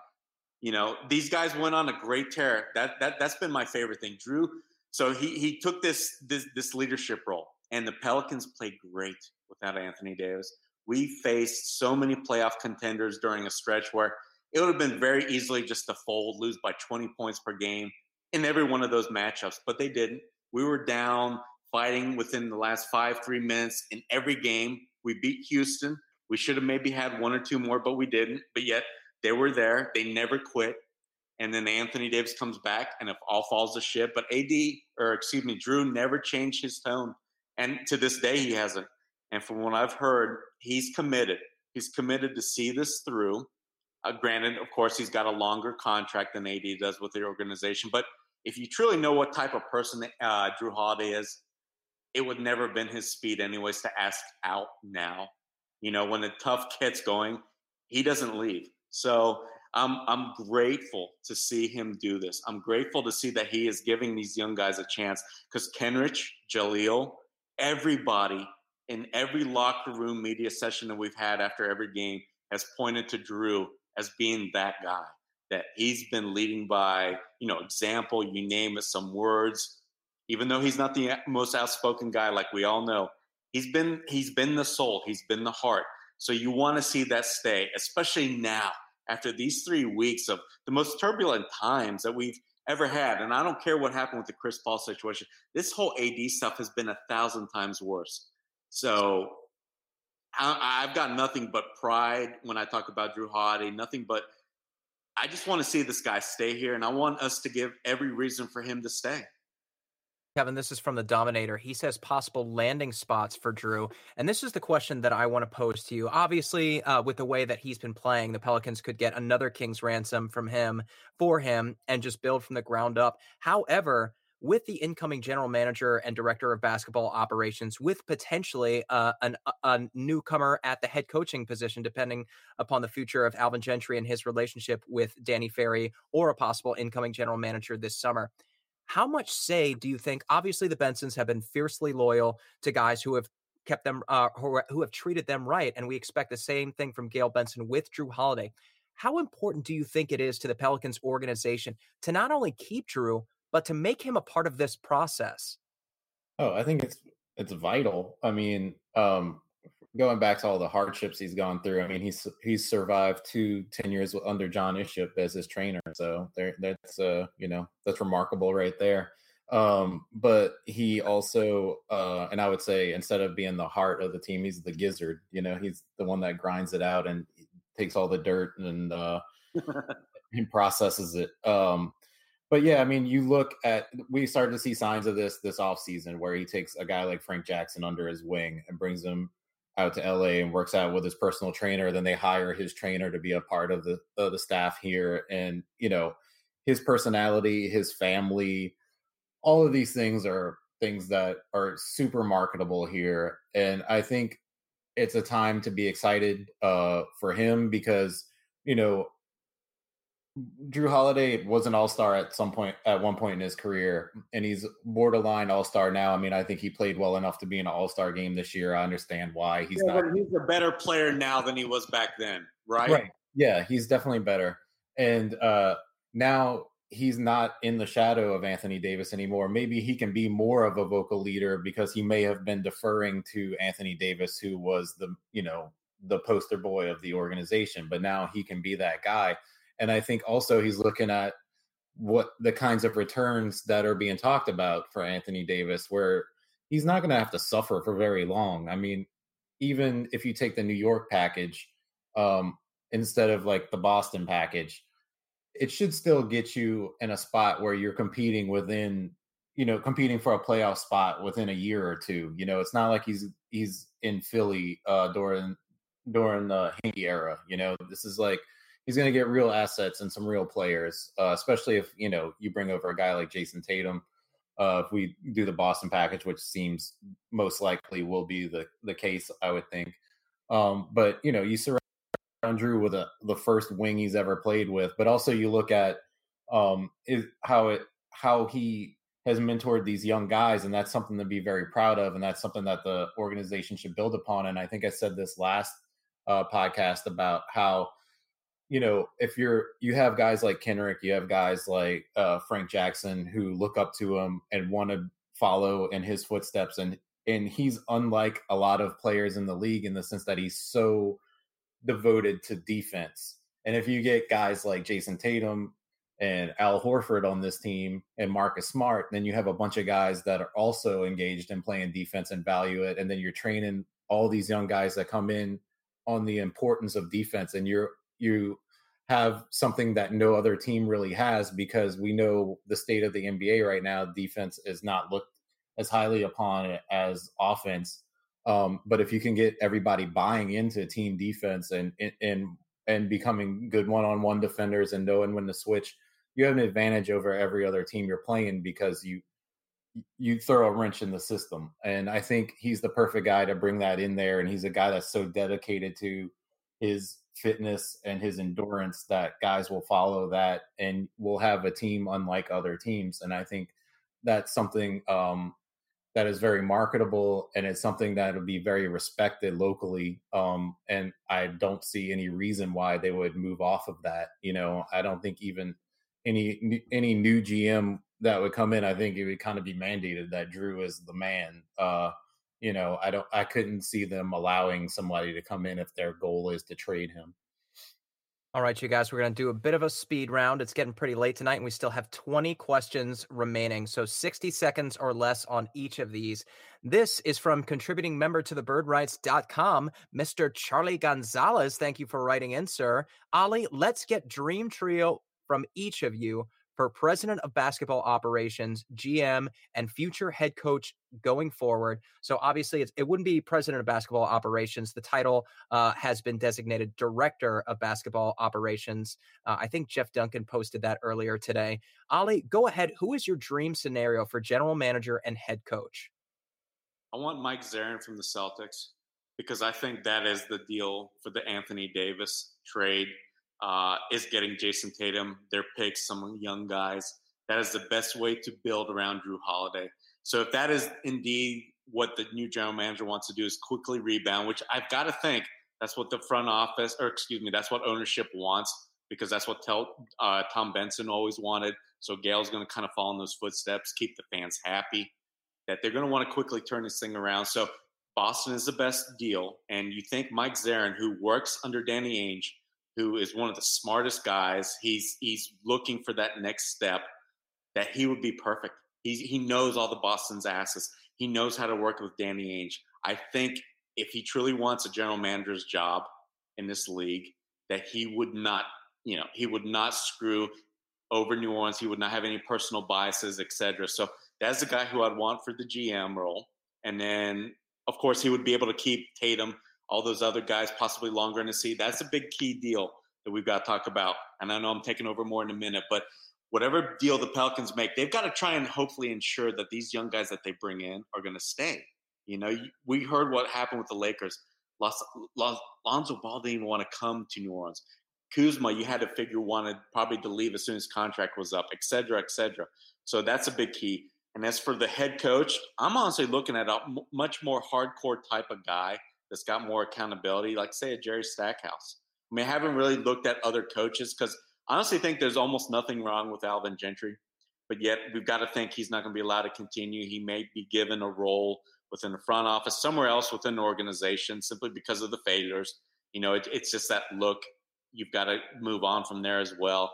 [SPEAKER 4] You know, these guys went on a great tear. That that that's been my favorite thing. Jrue. So he he took this this this leadership role, and the Pelicans played great without Anthony Davis. We faced so many playoff contenders during a stretch where it would have been very easily just to fold, lose by 20 points per game, in every one of those matchups, but they didn't. We were down fighting within the last five, three minutes in every game. We beat Houston. We should have maybe had one or two more, but we didn't. But yet they were there. They never quit. And then Anthony Davis comes back, and if all falls to shit, but AD or excuse me, Jrue never changed his tone, and to this day he hasn't. And from what I've heard, he's committed. He's committed to see this through. Uh, granted, of course, he's got a longer contract than AD does with the organization, but if you truly know what type of person uh, Jrue Holiday is, it would never have been his speed, anyways, to ask out now. You know, when the tough [LAUGHS] gets going, he doesn't leave. So I'm I'm grateful to see him do this. I'm grateful to see that he is giving these young guys a chance because Kenrich, Jahlil, everybody in every locker room media session that we've had after every game has pointed to Jrue as being that guy that he's been leading by, you know, example, you name it, some words. Even though he's not the most outspoken guy, like we all know, he's been he's been the soul, he's been the heart. So you want to see that stay, especially now after these three weeks of the most turbulent times that we've ever had. And I don't care what happened with the Chris Paul situation. This whole AD stuff has been a thousand times worse. So I, have got nothing but pride when I talk about Jrue Holiday, nothing but I just want to see this guy stay here, and I want us to give every reason for him to stay.
[SPEAKER 3] Kevin, this is from the Dominator. He says possible landing spots for Jrue. And this is the question that I want to pose to you. Obviously, uh, with the way that he's been playing, the Pelicans could get another King's ransom from him for him and just build from the ground up. However, with the incoming general manager and director of basketball operations, with potentially uh, an, a newcomer at the head coaching position, depending upon the future of Alvin Gentry and his relationship with Danny Ferry or a possible incoming general manager this summer. How much say do you think? Obviously, the Bensons have been fiercely loyal to guys who have kept them, uh, who, who have treated them right, and we expect the same thing from Gayle Benson with Jrue Holiday. How important do you think it is to the Pelicans organization to not only keep Jrue, but to make him a part of this process?
[SPEAKER 6] Oh, I think it's it's vital. I mean, um, going back to all the hardships he's gone through, I mean, he's he's survived two ten years under John Ishop as his trainer. So there, that's uh, you know, that's remarkable right there. Um, but he also, uh, and I would say instead of being the heart of the team, he's the gizzard. You know, he's the one that grinds it out and takes all the dirt and uh, [LAUGHS] and processes it. Um, but yeah, I mean, you look at we started to see signs of this this off season where he takes a guy like Frank Jackson under his wing and brings him out to LA and works out with his personal trainer. Then they hire his trainer to be a part of the of the staff here, and you know his personality, his family, all of these things are things that are super marketable here, and I think it's a time to be excited uh, for him because you know Jrue Holiday was an all star at some point, at one point in his career, and he's borderline all star now. I mean, I think he played well enough to be in an all star game this year. I understand why he's yeah,
[SPEAKER 4] not. he's a better player now than he was back then, right?
[SPEAKER 6] Right. Yeah, he's definitely better. And uh, now he's not in the shadow of Anthony Davis anymore. Maybe he can be more of a vocal leader because he may have been deferring to Anthony Davis, who was the, you know, the poster boy of the organization. But now he can be that guy and I think also he's looking at what the kinds of returns that are being talked about for Anthony Davis, where he's not going to have to suffer for very long. I mean, even if you take the New York package um, instead of like the Boston package, it should still get you in a spot where you're competing within, you know, competing for a playoff spot within a year or two. You know, it's not like he's he's in Philly uh, during during the Hinkie era. You know, this is like he's going to get real assets and some real players, uh, especially if you know you bring over a guy like Jayson Tatum. Uh, if we do the Boston package, which seems most likely will be the the case, I would think. Um, but you know, you surround Jrue with a, the first wing he's ever played with, but also you look at um, is how it how he has mentored these young guys, and that's something to be very proud of, and that's something that the organization should build upon. And I think I said this last uh, podcast about how you know, if you're you have guys like Kenrich, you have guys like uh, Frank Jackson who look up to him and want to follow in his footsteps, and and he's unlike a lot of players in the league in the sense that he's so devoted to defense. And if you get guys like Jayson Tatum and Al Horford on this team and Marcus Smart, then you have a bunch of guys that are also engaged in playing defense and value it. And then you're training all these young guys that come in on the importance of defense and you're you have something that no other team really has because we know the state of the NBA right now. Defense is not looked as highly upon as offense. Um, but if you can get everybody buying into team defense and and and becoming good one-on-one defenders and knowing when to switch, you have an advantage over every other team you're playing because you you throw a wrench in the system. And I think he's the perfect guy to bring that in there. And he's a guy that's so dedicated to his fitness and his endurance that guys will follow that and will have a team unlike other teams. And I think that's something um, that is very marketable and it's something that will be very respected locally. Um, and I don't see any reason why they would move off of that. You know, I don't think even any any new GM that would come in, I think it would kind of be mandated that Jrue is the man. Uh, you know, I don't, I couldn't see them allowing somebody to come in if their goal is to trade him.
[SPEAKER 3] All right, you guys, we're going to do a bit of a speed round. It's getting pretty late tonight, and we still have 20 questions remaining. So 60 seconds or less on each of these. This is from contributing member to the birdwrites.com, Mr. Charlie Gonzalez. Thank you for writing in, sir. Oleh, let's get Dream Trio from each of you for president of basketball operations, GM, and future head coach going forward. So obviously, it wouldn't be president of basketball operations. The title uh, has been designated director of basketball operations. Uh, I think Jeff Duncan posted that earlier today. Oleh, go ahead. Who is your dream scenario for general manager and head coach?
[SPEAKER 4] I want Mike Zarren from the Celtics because I think that is the deal for the Anthony Davis trade. Uh, is getting Jayson Tatum, their picks, some young guys. That is the best way to build around Jrue Holiday. So if that is indeed what the new general manager wants to do, is quickly rebound, which I've got to think that's what the front office, or excuse me, that's what ownership wants because that's what tell, uh, Tom Benson always wanted. So Gayle's going to kind of follow in those footsteps, keep the fans happy. That they're going to want to quickly turn this thing around. So Boston is the best deal. And you think Mike Zarren, who works under Danny Ainge, who is one of the smartest guys, he's he's looking for that next step, that he would be perfect. He he knows all the Boston's asses. He knows how to work with Danny Ainge. I think if he truly wants a general manager's job in this league, that he would not, you know, he would not screw over New Orleans. He would not have any personal biases, etc. So that's the guy who I'd want for the GM role. And then of course, he would be able to keep Tatum, all those other guys, possibly longer in the seat. That's a big key deal that we've got to talk about. And I know I'm taking over more in a minute, but whatever deal the Pelicans make, they've got to try and hopefully ensure that these young guys that they bring in are going to stay. You know, we heard what happened with the Lakers. Lonzo Ball didn't even want to come to New Orleans. Kuzma, you had to figure wanted probably to leave as soon as contract was up, et cetera, et cetera. So that's a big key. And as for the head coach, I'm honestly looking at a much more hardcore type of guy that's got more accountability, like say a Jerry Stackhouse. I mean, I haven't really looked at other coaches because honestly think there's almost nothing wrong with Alvin Gentry, but yet we've got to think he's not going to be allowed to continue. He may be given a role within the front office, somewhere else within the organization, simply because of the failures. You know, it, it's just that look. You've got to move on from there as well.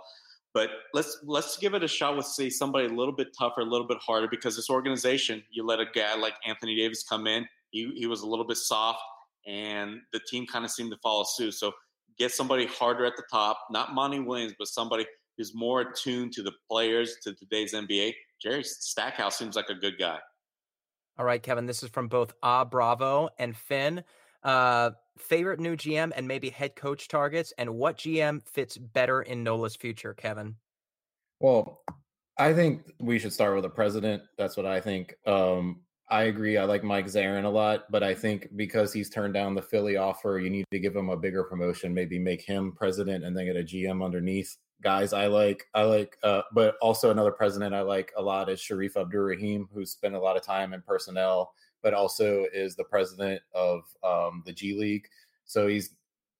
[SPEAKER 4] But let's let's give it a shot with see somebody a little bit tougher, a little bit harder because this organization, you let a guy like Anthony Davis come in, he he was a little bit soft, and the team kind of seemed to follow suit. So get somebody harder at the top, not Monty Williams, but somebody who's more attuned to the players to today's NBA. Jerry Stackhouse seems like a good guy.
[SPEAKER 3] All right, Kevin. This is from both Ah Bravo and Finn. Uh, favorite new GM and maybe head coach targets, and what GM fits better in Nola's future, Kevin?
[SPEAKER 6] Well, I think we should start with the president. That's what I think. Um, I agree. I like Mike Zarren a lot, but I think because he's turned down the Philly offer, you need to give him a bigger promotion. Maybe make him president and then get a GM underneath. Guys, I like. I like. Uh, but also another president I like a lot is Shareef Abdur-Rahim, who's spent a lot of time in personnel but also is the president of um, the G League. So he's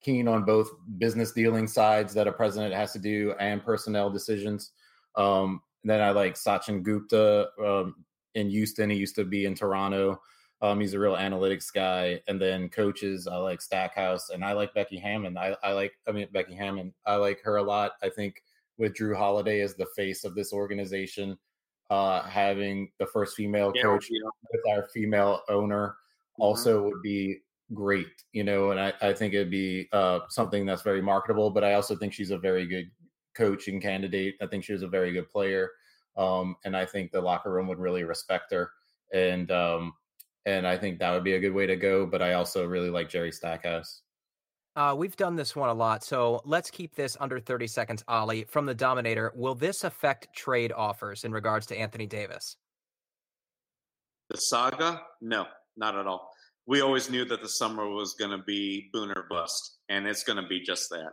[SPEAKER 6] keen on both business dealing sides that a president has to do and personnel decisions. Um, then I like Sachin Gupta um, in Houston. He used to be in Toronto. Um, he's a real analytics guy. And then coaches, I like Stackhouse and I like Becky Hammon. I, I like, I mean, Becky Hammon, I like her a lot. I think with Jrue Holiday as the face of this organization, uh, having the first female yeah, coach yeah. with our female owner mm-hmm. also would be great, you know, and I, I think it'd be uh, something that's very marketable, but I also think she's a very good coaching candidate. I think she's a very good player. Um, and I think the locker room would really respect her. And, um, and I think that would be a good way to go. But I also really like Jerry Stackhouse.
[SPEAKER 3] Uh, we've done this one a lot, so let's keep this under 30 seconds. Oleh, from the Dominator, will this affect trade offers in regards to Anthony Davis?
[SPEAKER 4] The saga? No, not at all. We always knew that the summer was going to be boon or bust, and it's going to be just that.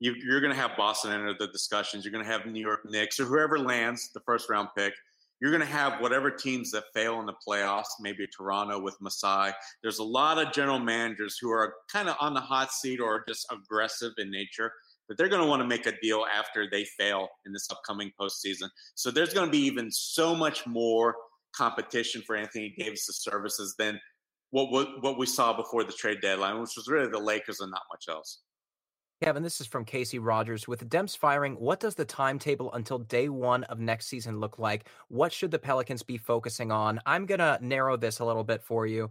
[SPEAKER 4] You, are going to have Boston enter the discussions. You're going to have New York Knicks or whoever lands the first round pick you're going to have whatever teams that fail in the playoffs, maybe Toronto with Masai. There's a lot of general managers who are kind of on the hot seat or just aggressive in nature, but they're going to want to make a deal after they fail in this upcoming postseason. So there's going to be even so much more competition for Anthony Davis' services than what, what, what we saw before the trade deadline, which was really the Lakers and not much else.
[SPEAKER 3] Kevin, this is from Casey Rogers. With Demps firing, what does the timetable until day one of next season look like? What should the Pelicans be focusing on? I'm going to narrow this a little bit for you.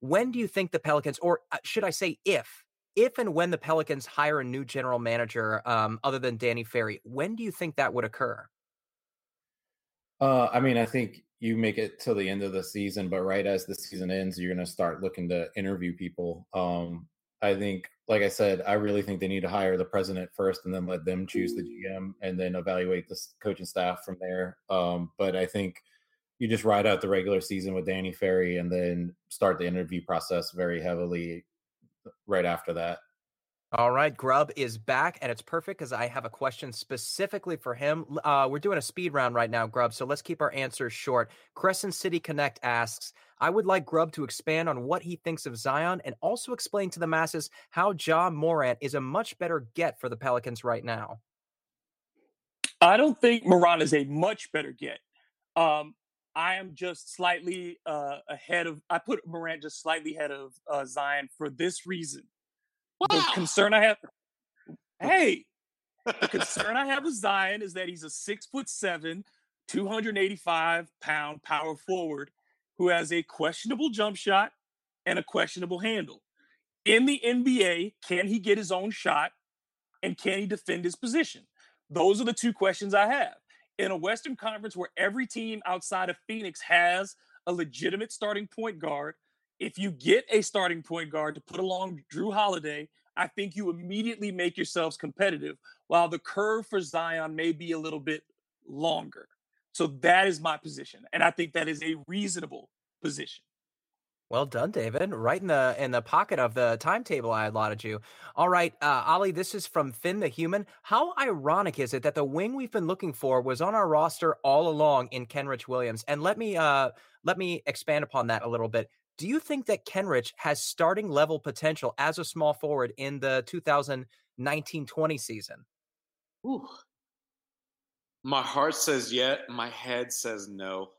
[SPEAKER 3] When do you think the Pelicans, or uh, should I say if, if and when the Pelicans hire a new general manager um, other than Danny Ferry, when do you think that would occur?
[SPEAKER 6] Uh, I mean, I think you make it till the end of the season, but right as the season ends, you're going to start looking to interview people. Um, I think, like I said, I really think they need to hire the president first and then let them choose the GM and then evaluate the coaching staff from there. Um, but I think you just ride out the regular season with Danny Ferry and then start the interview process very heavily right after that.
[SPEAKER 3] All right, Grubb is back, and it's perfect because I have a question specifically for him. Uh, we're doing a speed round right now, Grubb, so let's keep our answers short. Crescent City Connect asks, I would like Grubb to expand on what he thinks of Zion and also explain to the masses how Ja Morant is a much better get for the Pelicans right now.
[SPEAKER 5] I don't think Morant is a much better get. Um, I am just slightly uh, ahead of. I put Morant just slightly ahead of uh, Zion for this reason. Wow. The concern I have, hey, the [LAUGHS] concern I have with Zion is that he's a six foot seven, 285 pound power forward who has a questionable jump shot and a questionable handle. In the NBA, can he get his own shot and can he defend his position? Those are the two questions I have. In a Western Conference where every team outside of Phoenix has a legitimate starting point guard, if you get a starting point guard to put along Jrue Holiday, I think you immediately make yourselves competitive, while the curve for Zion may be a little bit longer. So that is my position, and I think that is a reasonable position.
[SPEAKER 3] Well done, David. Right in the in the pocket of the timetable I allotted you. All right, uh, Oleh. This is from Finn the Human. How ironic is it that the wing we've been looking for was on our roster all along in Kenrich Williams? And let me uh, let me expand upon that a little bit. Do you think that Kenrich has starting level potential as a small forward in the 2019-20 season?
[SPEAKER 4] Ooh. My heart says yes. My head says no.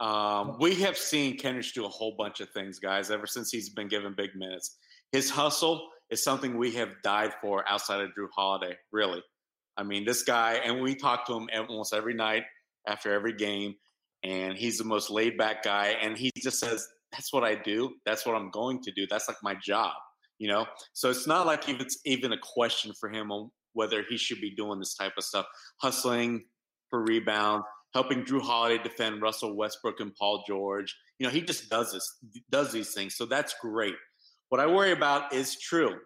[SPEAKER 4] Um, we have seen Kenrich do a whole bunch of things, guys, ever since he's been given big minutes. His hustle is something we have died for outside of Jrue Holiday, really. I mean, this guy, and we talk to him almost every night after every game, and he's the most laid back guy. And he just says, that's what I do. That's what I'm going to do. That's like my job, you know? So it's not like if it's even a question for him on whether he should be doing this type of stuff, hustling for rebound, helping Jrue Holiday defend Russell Westbrook and Paul George. You know, he just does this, does these things. So that's great. What I worry about is true.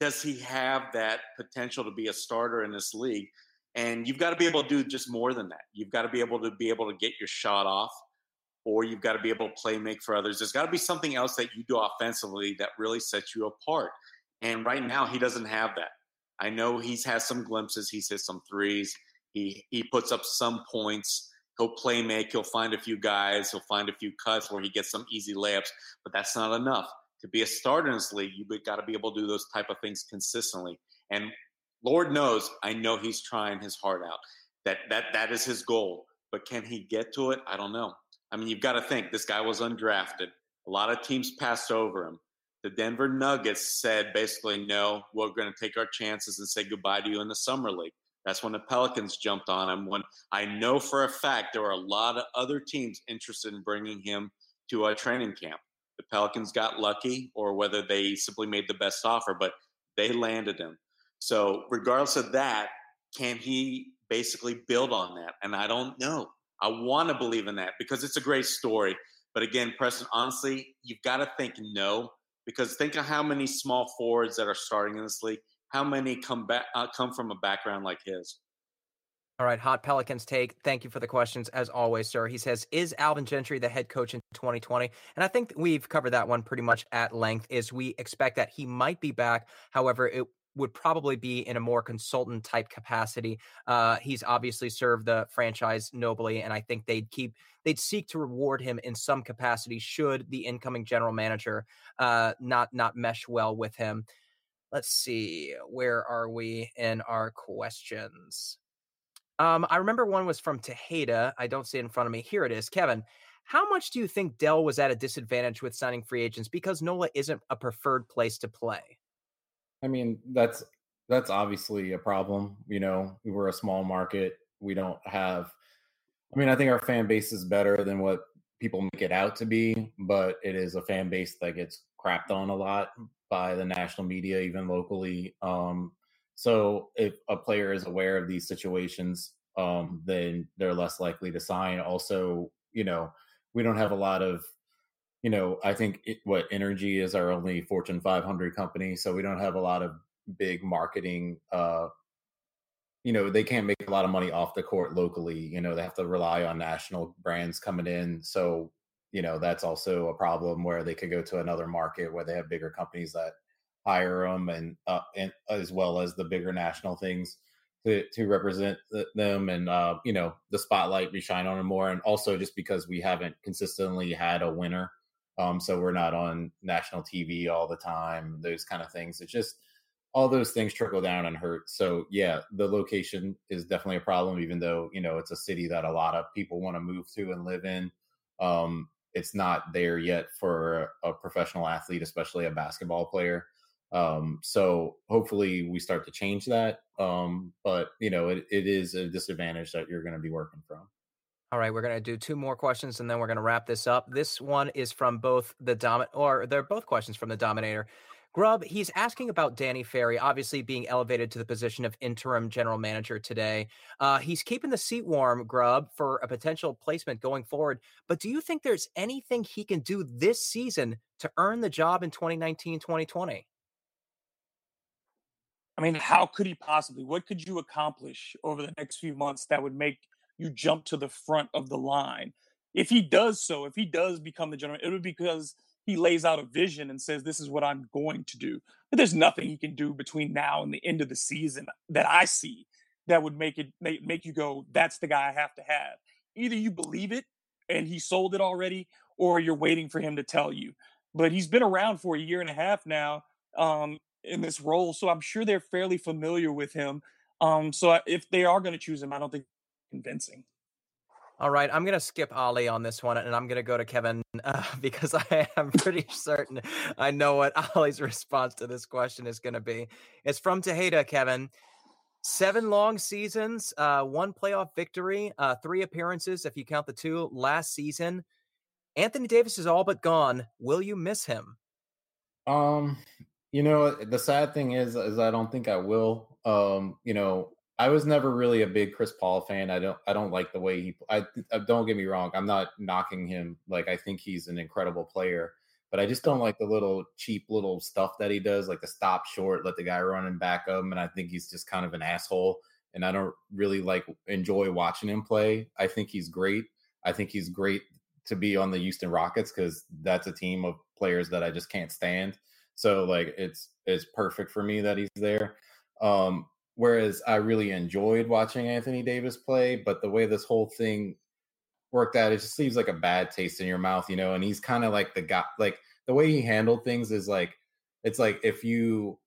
[SPEAKER 4] Does he have that potential to be a starter in this league? And you've got to be able to do just more than that. You've got to be able to be able to get your shot off or you've got to be able to play make for others. There's got to be something else that you do offensively that really sets you apart. And right now, he doesn't have that. I know he's had some glimpses. He's hit some threes. He he puts up some points. He'll play make. He'll find a few guys. He'll find a few cuts where he gets some easy layups. But that's not enough to be a starter in this league. You've got to be able to do those type of things consistently. And Lord knows, I know he's trying his heart out. That that that is his goal. But can he get to it? I don't know. I mean, you've got to think this guy was undrafted. A lot of teams passed over him. The Denver Nuggets said basically, no, we're going to take our chances and say goodbye to you in the summer league. That's when the Pelicans jumped on him. When I know for a fact there were a lot of other teams interested in bringing him to a training camp. The Pelicans got lucky, or whether they simply made the best offer, but they landed him. So, regardless of that, can he basically build on that? And I don't know. I want to believe in that because it's a great story. But again, Preston, honestly, you've got to think no because think of how many small forwards that are starting in this league. How many come back uh, come from a background like his?
[SPEAKER 3] All right, Hot Pelicans take. Thank you for the questions as always, sir. He says, "Is Alvin Gentry the head coach in 2020?" And I think we've covered that one pretty much at length. Is we expect that he might be back. However, it would probably be in a more consultant type capacity. Uh, he's obviously served the franchise nobly, and I think they'd keep they'd seek to reward him in some capacity should the incoming general manager uh, not not mesh well with him. Let's see, where are we in our questions? Um, I remember one was from Tejeda. I don't see it in front of me. Here it is, Kevin. How much do you think Dell was at a disadvantage with signing free agents because NOLA isn't a preferred place to play?
[SPEAKER 6] I mean, that's that's obviously a problem. You know, we're a small market. We don't have. I mean, I think our fan base is better than what people make it out to be, but it is a fan base that gets crapped on a lot by the national media, even locally. Um, so if a player is aware of these situations, um, then they're less likely to sign. Also, you know, we don't have a lot of, you know, I think it, what Entergy is our only Fortune 500 company, so we don't have a lot of big marketing. Uh, you know, they can't make a lot of money off the court locally. You know, they have to rely on national brands coming in. So, you know, that's also a problem where they could go to another market where they have bigger companies that hire them and uh, and as well as the bigger national things to to represent them and uh, you know the spotlight we shine on them more and also just because we haven't consistently had a winner um so we're not on national tv all the time those kind of things it's just all those things trickle down and hurt so yeah the location is definitely a problem even though you know it's a city that a lot of people want to move to and live in um it's not there yet for a professional athlete especially a basketball player um, so hopefully we start to change that. Um, but you know, it, it is a disadvantage that you're going to be working from.
[SPEAKER 3] All right, we're going to do two more questions and then we're going to wrap this up. This one is from both the Dominate, or they're both questions from the Dominator. Grubb, he's asking about Danny Ferry, obviously being elevated to the position of interim general manager today. Uh, he's keeping the seat warm, Grubb, for a potential placement going forward. But do you think there's anything he can do this season to earn the job in 2019 2020?
[SPEAKER 5] I mean, how could he possibly? What could you accomplish over the next few months that would make you jump to the front of the line? If he does so, if he does become the general, it would be because he lays out a vision and says, This is what I'm going to do. But there's nothing he can do between now and the end of the season that I see that would make it make, make you go, That's the guy I have to have. Either you believe it and he sold it already, or you're waiting for him to tell you. But he's been around for a year and a half now. Um, in this role, so I'm sure they're fairly familiar with him. Um, so if they are going to choose him, I don't think convincing.
[SPEAKER 3] All right, I'm going to skip Oleh on this one, and I'm going to go to Kevin uh, [LAUGHS] because I am pretty certain I know what [LAUGHS] Oleh's response to this question is going to be. It's from Tejeda, Kevin. Seven long seasons, uh, one playoff victory, uh, three appearances if you count the two last season. Anthony Davis is all but gone. Will you miss him?
[SPEAKER 6] Um, you know, the sad thing is, is I don't think I will. Um, you know, I was never really a big Chris Paul fan. I don't, I don't like the way he. I, I don't get me wrong. I'm not knocking him. Like I think he's an incredible player, but I just don't like the little cheap little stuff that he does, like the stop short, let the guy run and back him. And I think he's just kind of an asshole. And I don't really like enjoy watching him play. I think he's great. I think he's great to be on the Houston Rockets because that's a team of players that I just can't stand. So like it's it's perfect for me that he's there. Um, whereas I really enjoyed watching Anthony Davis play, but the way this whole thing worked out, it just leaves like a bad taste in your mouth, you know. And he's kind of like the guy, like the way he handled things is like it's like if you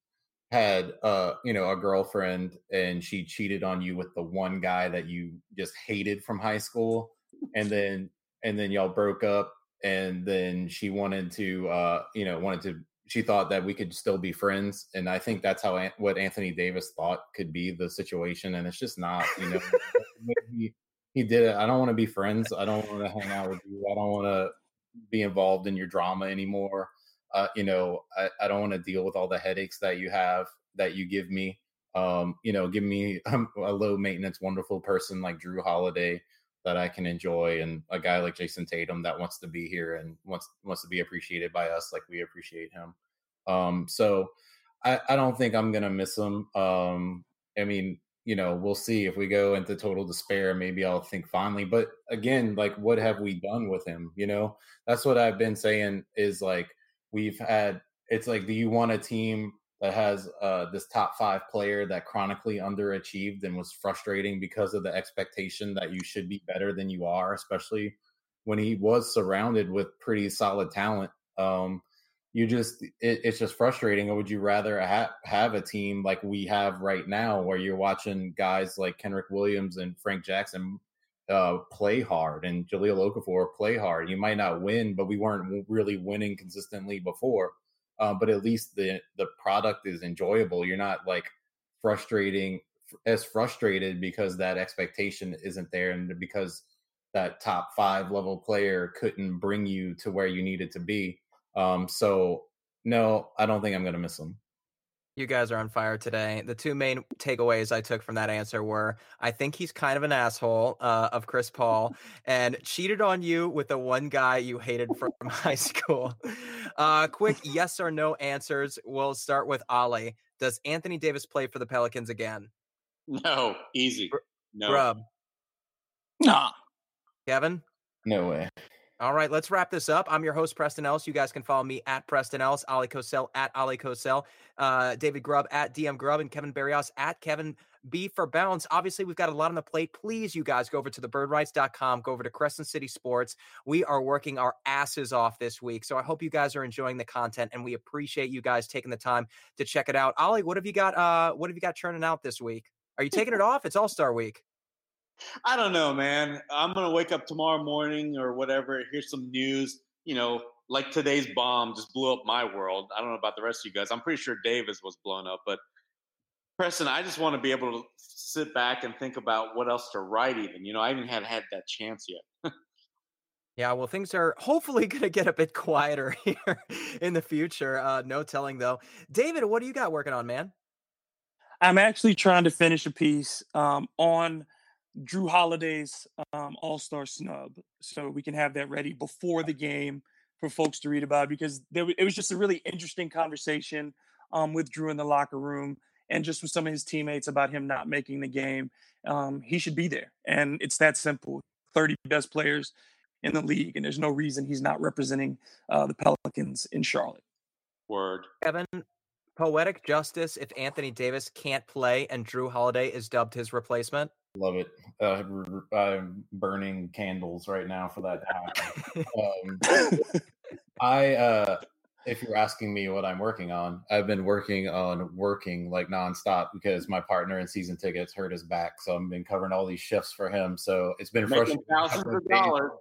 [SPEAKER 6] had uh you know a girlfriend and she cheated on you with the one guy that you just hated from high school and then and then y'all broke up and then she wanted to uh you know wanted to she thought that we could still be friends, and I think that's how what Anthony Davis thought could be the situation, and it's just not. You know, [LAUGHS] he, he did it. I don't want to be friends. I don't want to hang out with you. I don't want to be involved in your drama anymore. Uh, you know, I, I don't want to deal with all the headaches that you have that you give me. Um, you know, give me [LAUGHS] a low maintenance, wonderful person like Jrue Holiday that I can enjoy, and a guy like Jayson Tatum that wants to be here and wants wants to be appreciated by us like we appreciate him. Um, so I, I don't think I'm gonna miss him. Um, I mean, you know, we'll see if we go into total despair. Maybe I'll think fondly. But again, like, what have we done with him? You know, that's what I've been saying. Is like we've had. It's like, do you want a team that has uh, this top five player that chronically underachieved and was frustrating because of the expectation that you should be better than you are, especially when he was surrounded with pretty solid talent. Um, you just it, it's just frustrating. Or would you rather ha- have a team like we have right now, where you're watching guys like Kenrich Williams and Frank Jackson uh, play hard and Jahlil Okafor play hard? You might not win, but we weren't really winning consistently before uh, but at least the the product is enjoyable. You're not like frustrating as frustrated because that expectation isn't there, and because that top five level player couldn't bring you to where you needed to be. Um, so no, I don't think I'm going to miss them.
[SPEAKER 3] You guys are on fire today. The two main takeaways I took from that answer were I think he's kind of an asshole uh, of Chris Paul [LAUGHS] and cheated on you with the one guy you hated from [LAUGHS] high school. Uh, quick yes or no answers. We'll start with Oleh. Does Anthony Davis play for the Pelicans again?
[SPEAKER 4] No, easy. No.
[SPEAKER 3] Grubb.
[SPEAKER 5] Nah.
[SPEAKER 3] Kevin?
[SPEAKER 6] No way.
[SPEAKER 3] All right, let's wrap this up. I'm your host, Preston Ellis. You guys can follow me at Preston Ellis, Oleh Kosel at Oleh Kosel, uh, David Grubb at DM Grubb, and Kevin Barrios at Kevin B for Bounce. Obviously, we've got a lot on the plate. Please, you guys, go over to thebirdwrites.com, go over to Crescent City Sports. We are working our asses off this week. So I hope you guys are enjoying the content and we appreciate you guys taking the time to check it out. Oleh, what have you got uh what have you got churning out this week? Are you taking it off? It's All-Star week.
[SPEAKER 4] I don't know, man. I'm gonna wake up tomorrow morning or whatever, Hear some news, you know, like today's bomb just blew up my world. I don't know about the rest of you guys. I'm pretty sure Davis was blown up, but Preston, I just want to be able to sit back and think about what else to write. Even, you know, I even haven't had had that chance yet. [LAUGHS]
[SPEAKER 3] Yeah, well, things are hopefully [LAUGHS] going to get a bit quieter [LAUGHS] here in the future. Uh, no telling, though. David, what do you got working on, man?
[SPEAKER 5] I'm actually trying to finish a piece um, on Jrue Holiday's um, All Star snub, so we can have that ready before the game for folks to read about. Because there, it was just a really interesting conversation um, with Jrue in the locker room, and just with some of his teammates about him not making the game. Um, he should be there, and it's that simple. Thirty best players in the league, and there's no reason he's not representing uh, the Pelicans in Charlotte.
[SPEAKER 4] Word,
[SPEAKER 3] Kevin. Poetic justice if Anthony Davis can't play and Jrue Holiday is dubbed his replacement.
[SPEAKER 6] Love it. Uh, I'm burning candles right now for that um, I, uh, if you're asking me what I'm working on, I've been working on working like nonstop because my partner in season tickets hurt his back, so I've been covering all these shifts for him. So it's been
[SPEAKER 4] making thousands of dollars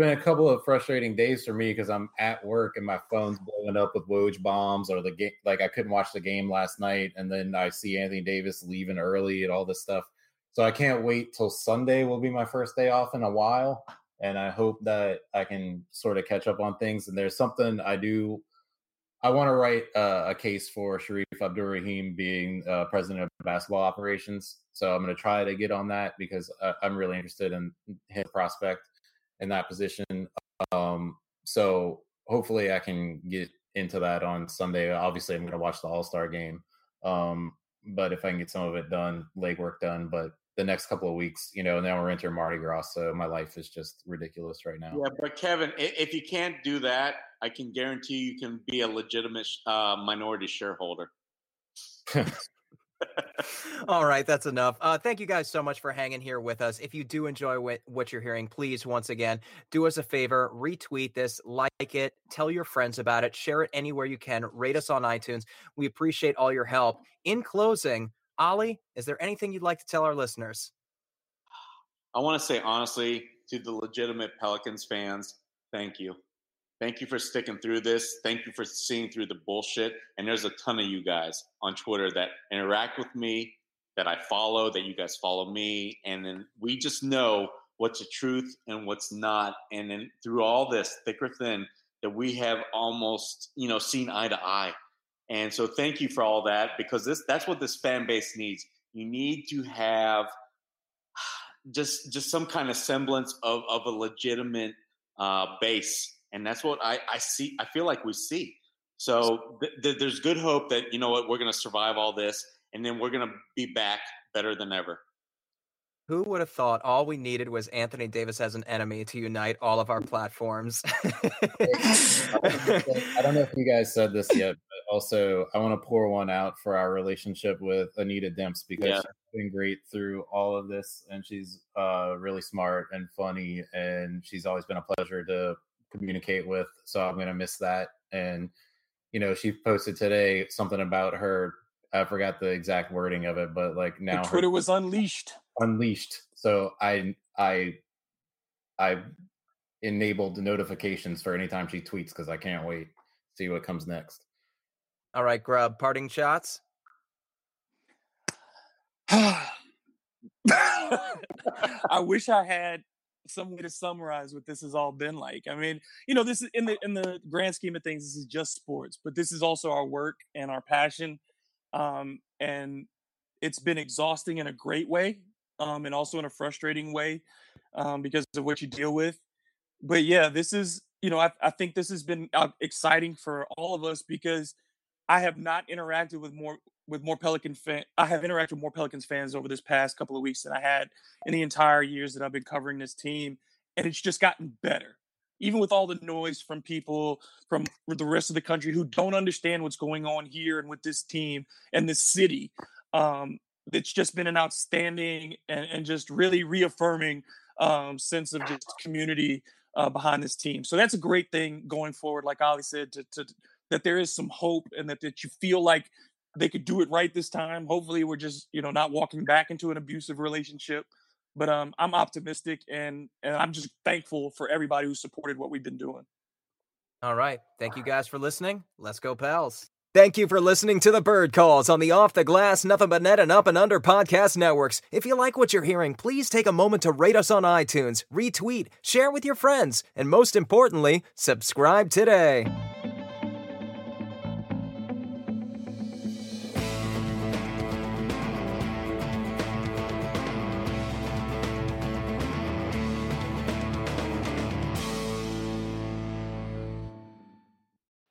[SPEAKER 6] been a couple of frustrating days for me because I'm at work and my phone's blowing up with Woj bombs or the game. Like I couldn't watch the game last night, and then I see Anthony Davis leaving early and all this stuff. So I can't wait till Sunday will be my first day off in a while, and I hope that I can sort of catch up on things. And there's something I do. I want to write uh, a case for Shareef Abdur-Rahim being uh, president of basketball operations. So I'm going to try to get on that because uh, I'm really interested in his prospect in that position. Um, so hopefully I can get into that on Sunday. Obviously, I'm going to watch the All Star game. Um, but if I can get some of it done, legwork done, but the next couple of weeks, you know, now we're entering Mardi Gras, so my life is just ridiculous right now.
[SPEAKER 4] Yeah, but Kevin, if you can't do that, I can guarantee you can be a legitimate uh, minority shareholder. [LAUGHS]
[SPEAKER 3] All right, that's enough. Uh, thank you guys so much for hanging here with us. If you do enjoy what, what you're hearing, please, once again, do us a favor, retweet this, like it, tell your friends about it, share it anywhere you can, rate us on iTunes. We appreciate all your help. In closing, Oleh, is there anything you'd like to tell our listeners?
[SPEAKER 4] I want to say honestly to the legitimate Pelicans fans, thank you. Thank you for sticking through this. Thank you for seeing through the bullshit. And there's a ton of you guys on Twitter that interact with me, that I follow, that you guys follow me. And then we just know what's the truth and what's not. And then through all this, thick or thin, that we have almost, you know, seen eye to eye. And so thank you for all that because this that's what this fan base needs. You need to have [SIGHS] just just some kind of semblance of, of a legitimate uh, base and that's what I, I see. I feel like we see. So th- th- there's good hope that you know what we're going to survive all this, and then we're going to be back better than ever.
[SPEAKER 3] Who would have thought all we needed was Anthony Davis as an enemy to unite all of our platforms? [LAUGHS]
[SPEAKER 6] I don't know if you guys said this yet, but also I want to pour one out for our relationship with Anita Demps because yeah. she's been great through all of this, and she's uh, really smart and funny, and she's always been a pleasure to communicate with. So I'm going to miss that. And, you know, she posted today something about her. I forgot the exact wording of it, but like now
[SPEAKER 5] the Twitter was unleashed.
[SPEAKER 6] Unleashed. So I, I, I enabled notifications for anytime she tweets because I can't wait see what comes next.
[SPEAKER 3] All right, Grubb, parting shots. [LAUGHS]
[SPEAKER 5] I wish I had some way to summarize what this has all been like. I mean, you know, this is in the in the grand scheme of things, this is just sports, but this is also our work and our passion. um, and it's been exhausting in a great way, um, and also in a frustrating way um, because of what you deal with. But yeah, this is you know I, I think this has been uh, exciting for all of us because I have not interacted with more with more Pelican fan. I have interacted with more Pelicans fans over this past couple of weeks than I had in the entire years that I've been covering this team, and it's just gotten better. Even with all the noise from people from the rest of the country who don't understand what's going on here and with this team and this city, um, it's just been an outstanding and, and just really reaffirming um, sense of just community uh, behind this team. So that's a great thing going forward. Like Oleh said, to, to that there is some hope and that, that you feel like they could do it right this time. Hopefully, we're just you know not walking back into an abusive relationship. But um, I'm optimistic and and I'm just thankful for everybody who supported what we've been doing.
[SPEAKER 3] All right, thank you guys for listening. Let's go, Pels. Thank you for listening to the Bird Calls on the Off the Glass, Nothing But Net, and Up and Under podcast networks. If you like what you're hearing, please take a moment to rate us on iTunes, retweet, share with your friends, and most importantly, subscribe today.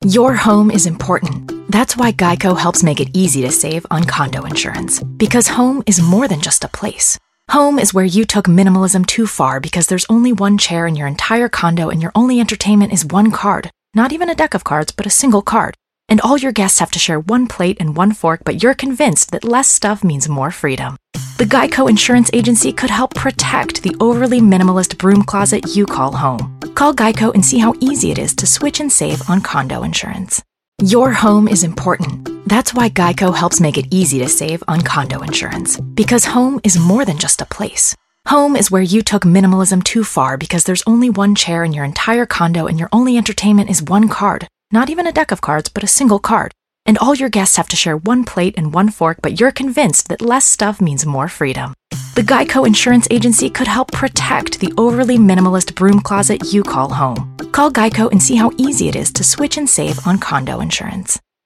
[SPEAKER 7] Your home is important. That's why Geico helps make it easy to save on condo insurance. Because home is more than just a place. Home is where you took minimalism too far because there's only one chair in your entire condo and your only entertainment is one card. Not even a deck of cards, but a single card. And all your guests have to share one plate and one fork, but you're convinced that less stuff means more freedom. The Geico Insurance Agency could help protect the overly minimalist broom closet you call home. Call Geico and see how easy it is to switch and save on condo insurance. Your home is important. That's why Geico helps make it easy to save on condo insurance. Because home is more than just a place. Home is where you took minimalism too far because there's only one chair in your entire condo and your only entertainment is one card. Not even a deck of cards, but a single card. And all your guests have to share one plate and one fork, but you're convinced that less stuff means more freedom. The Geico Insurance Agency could help protect the overly minimalist broom closet you call home. Call Geico and see how easy it is to switch and save on condo insurance.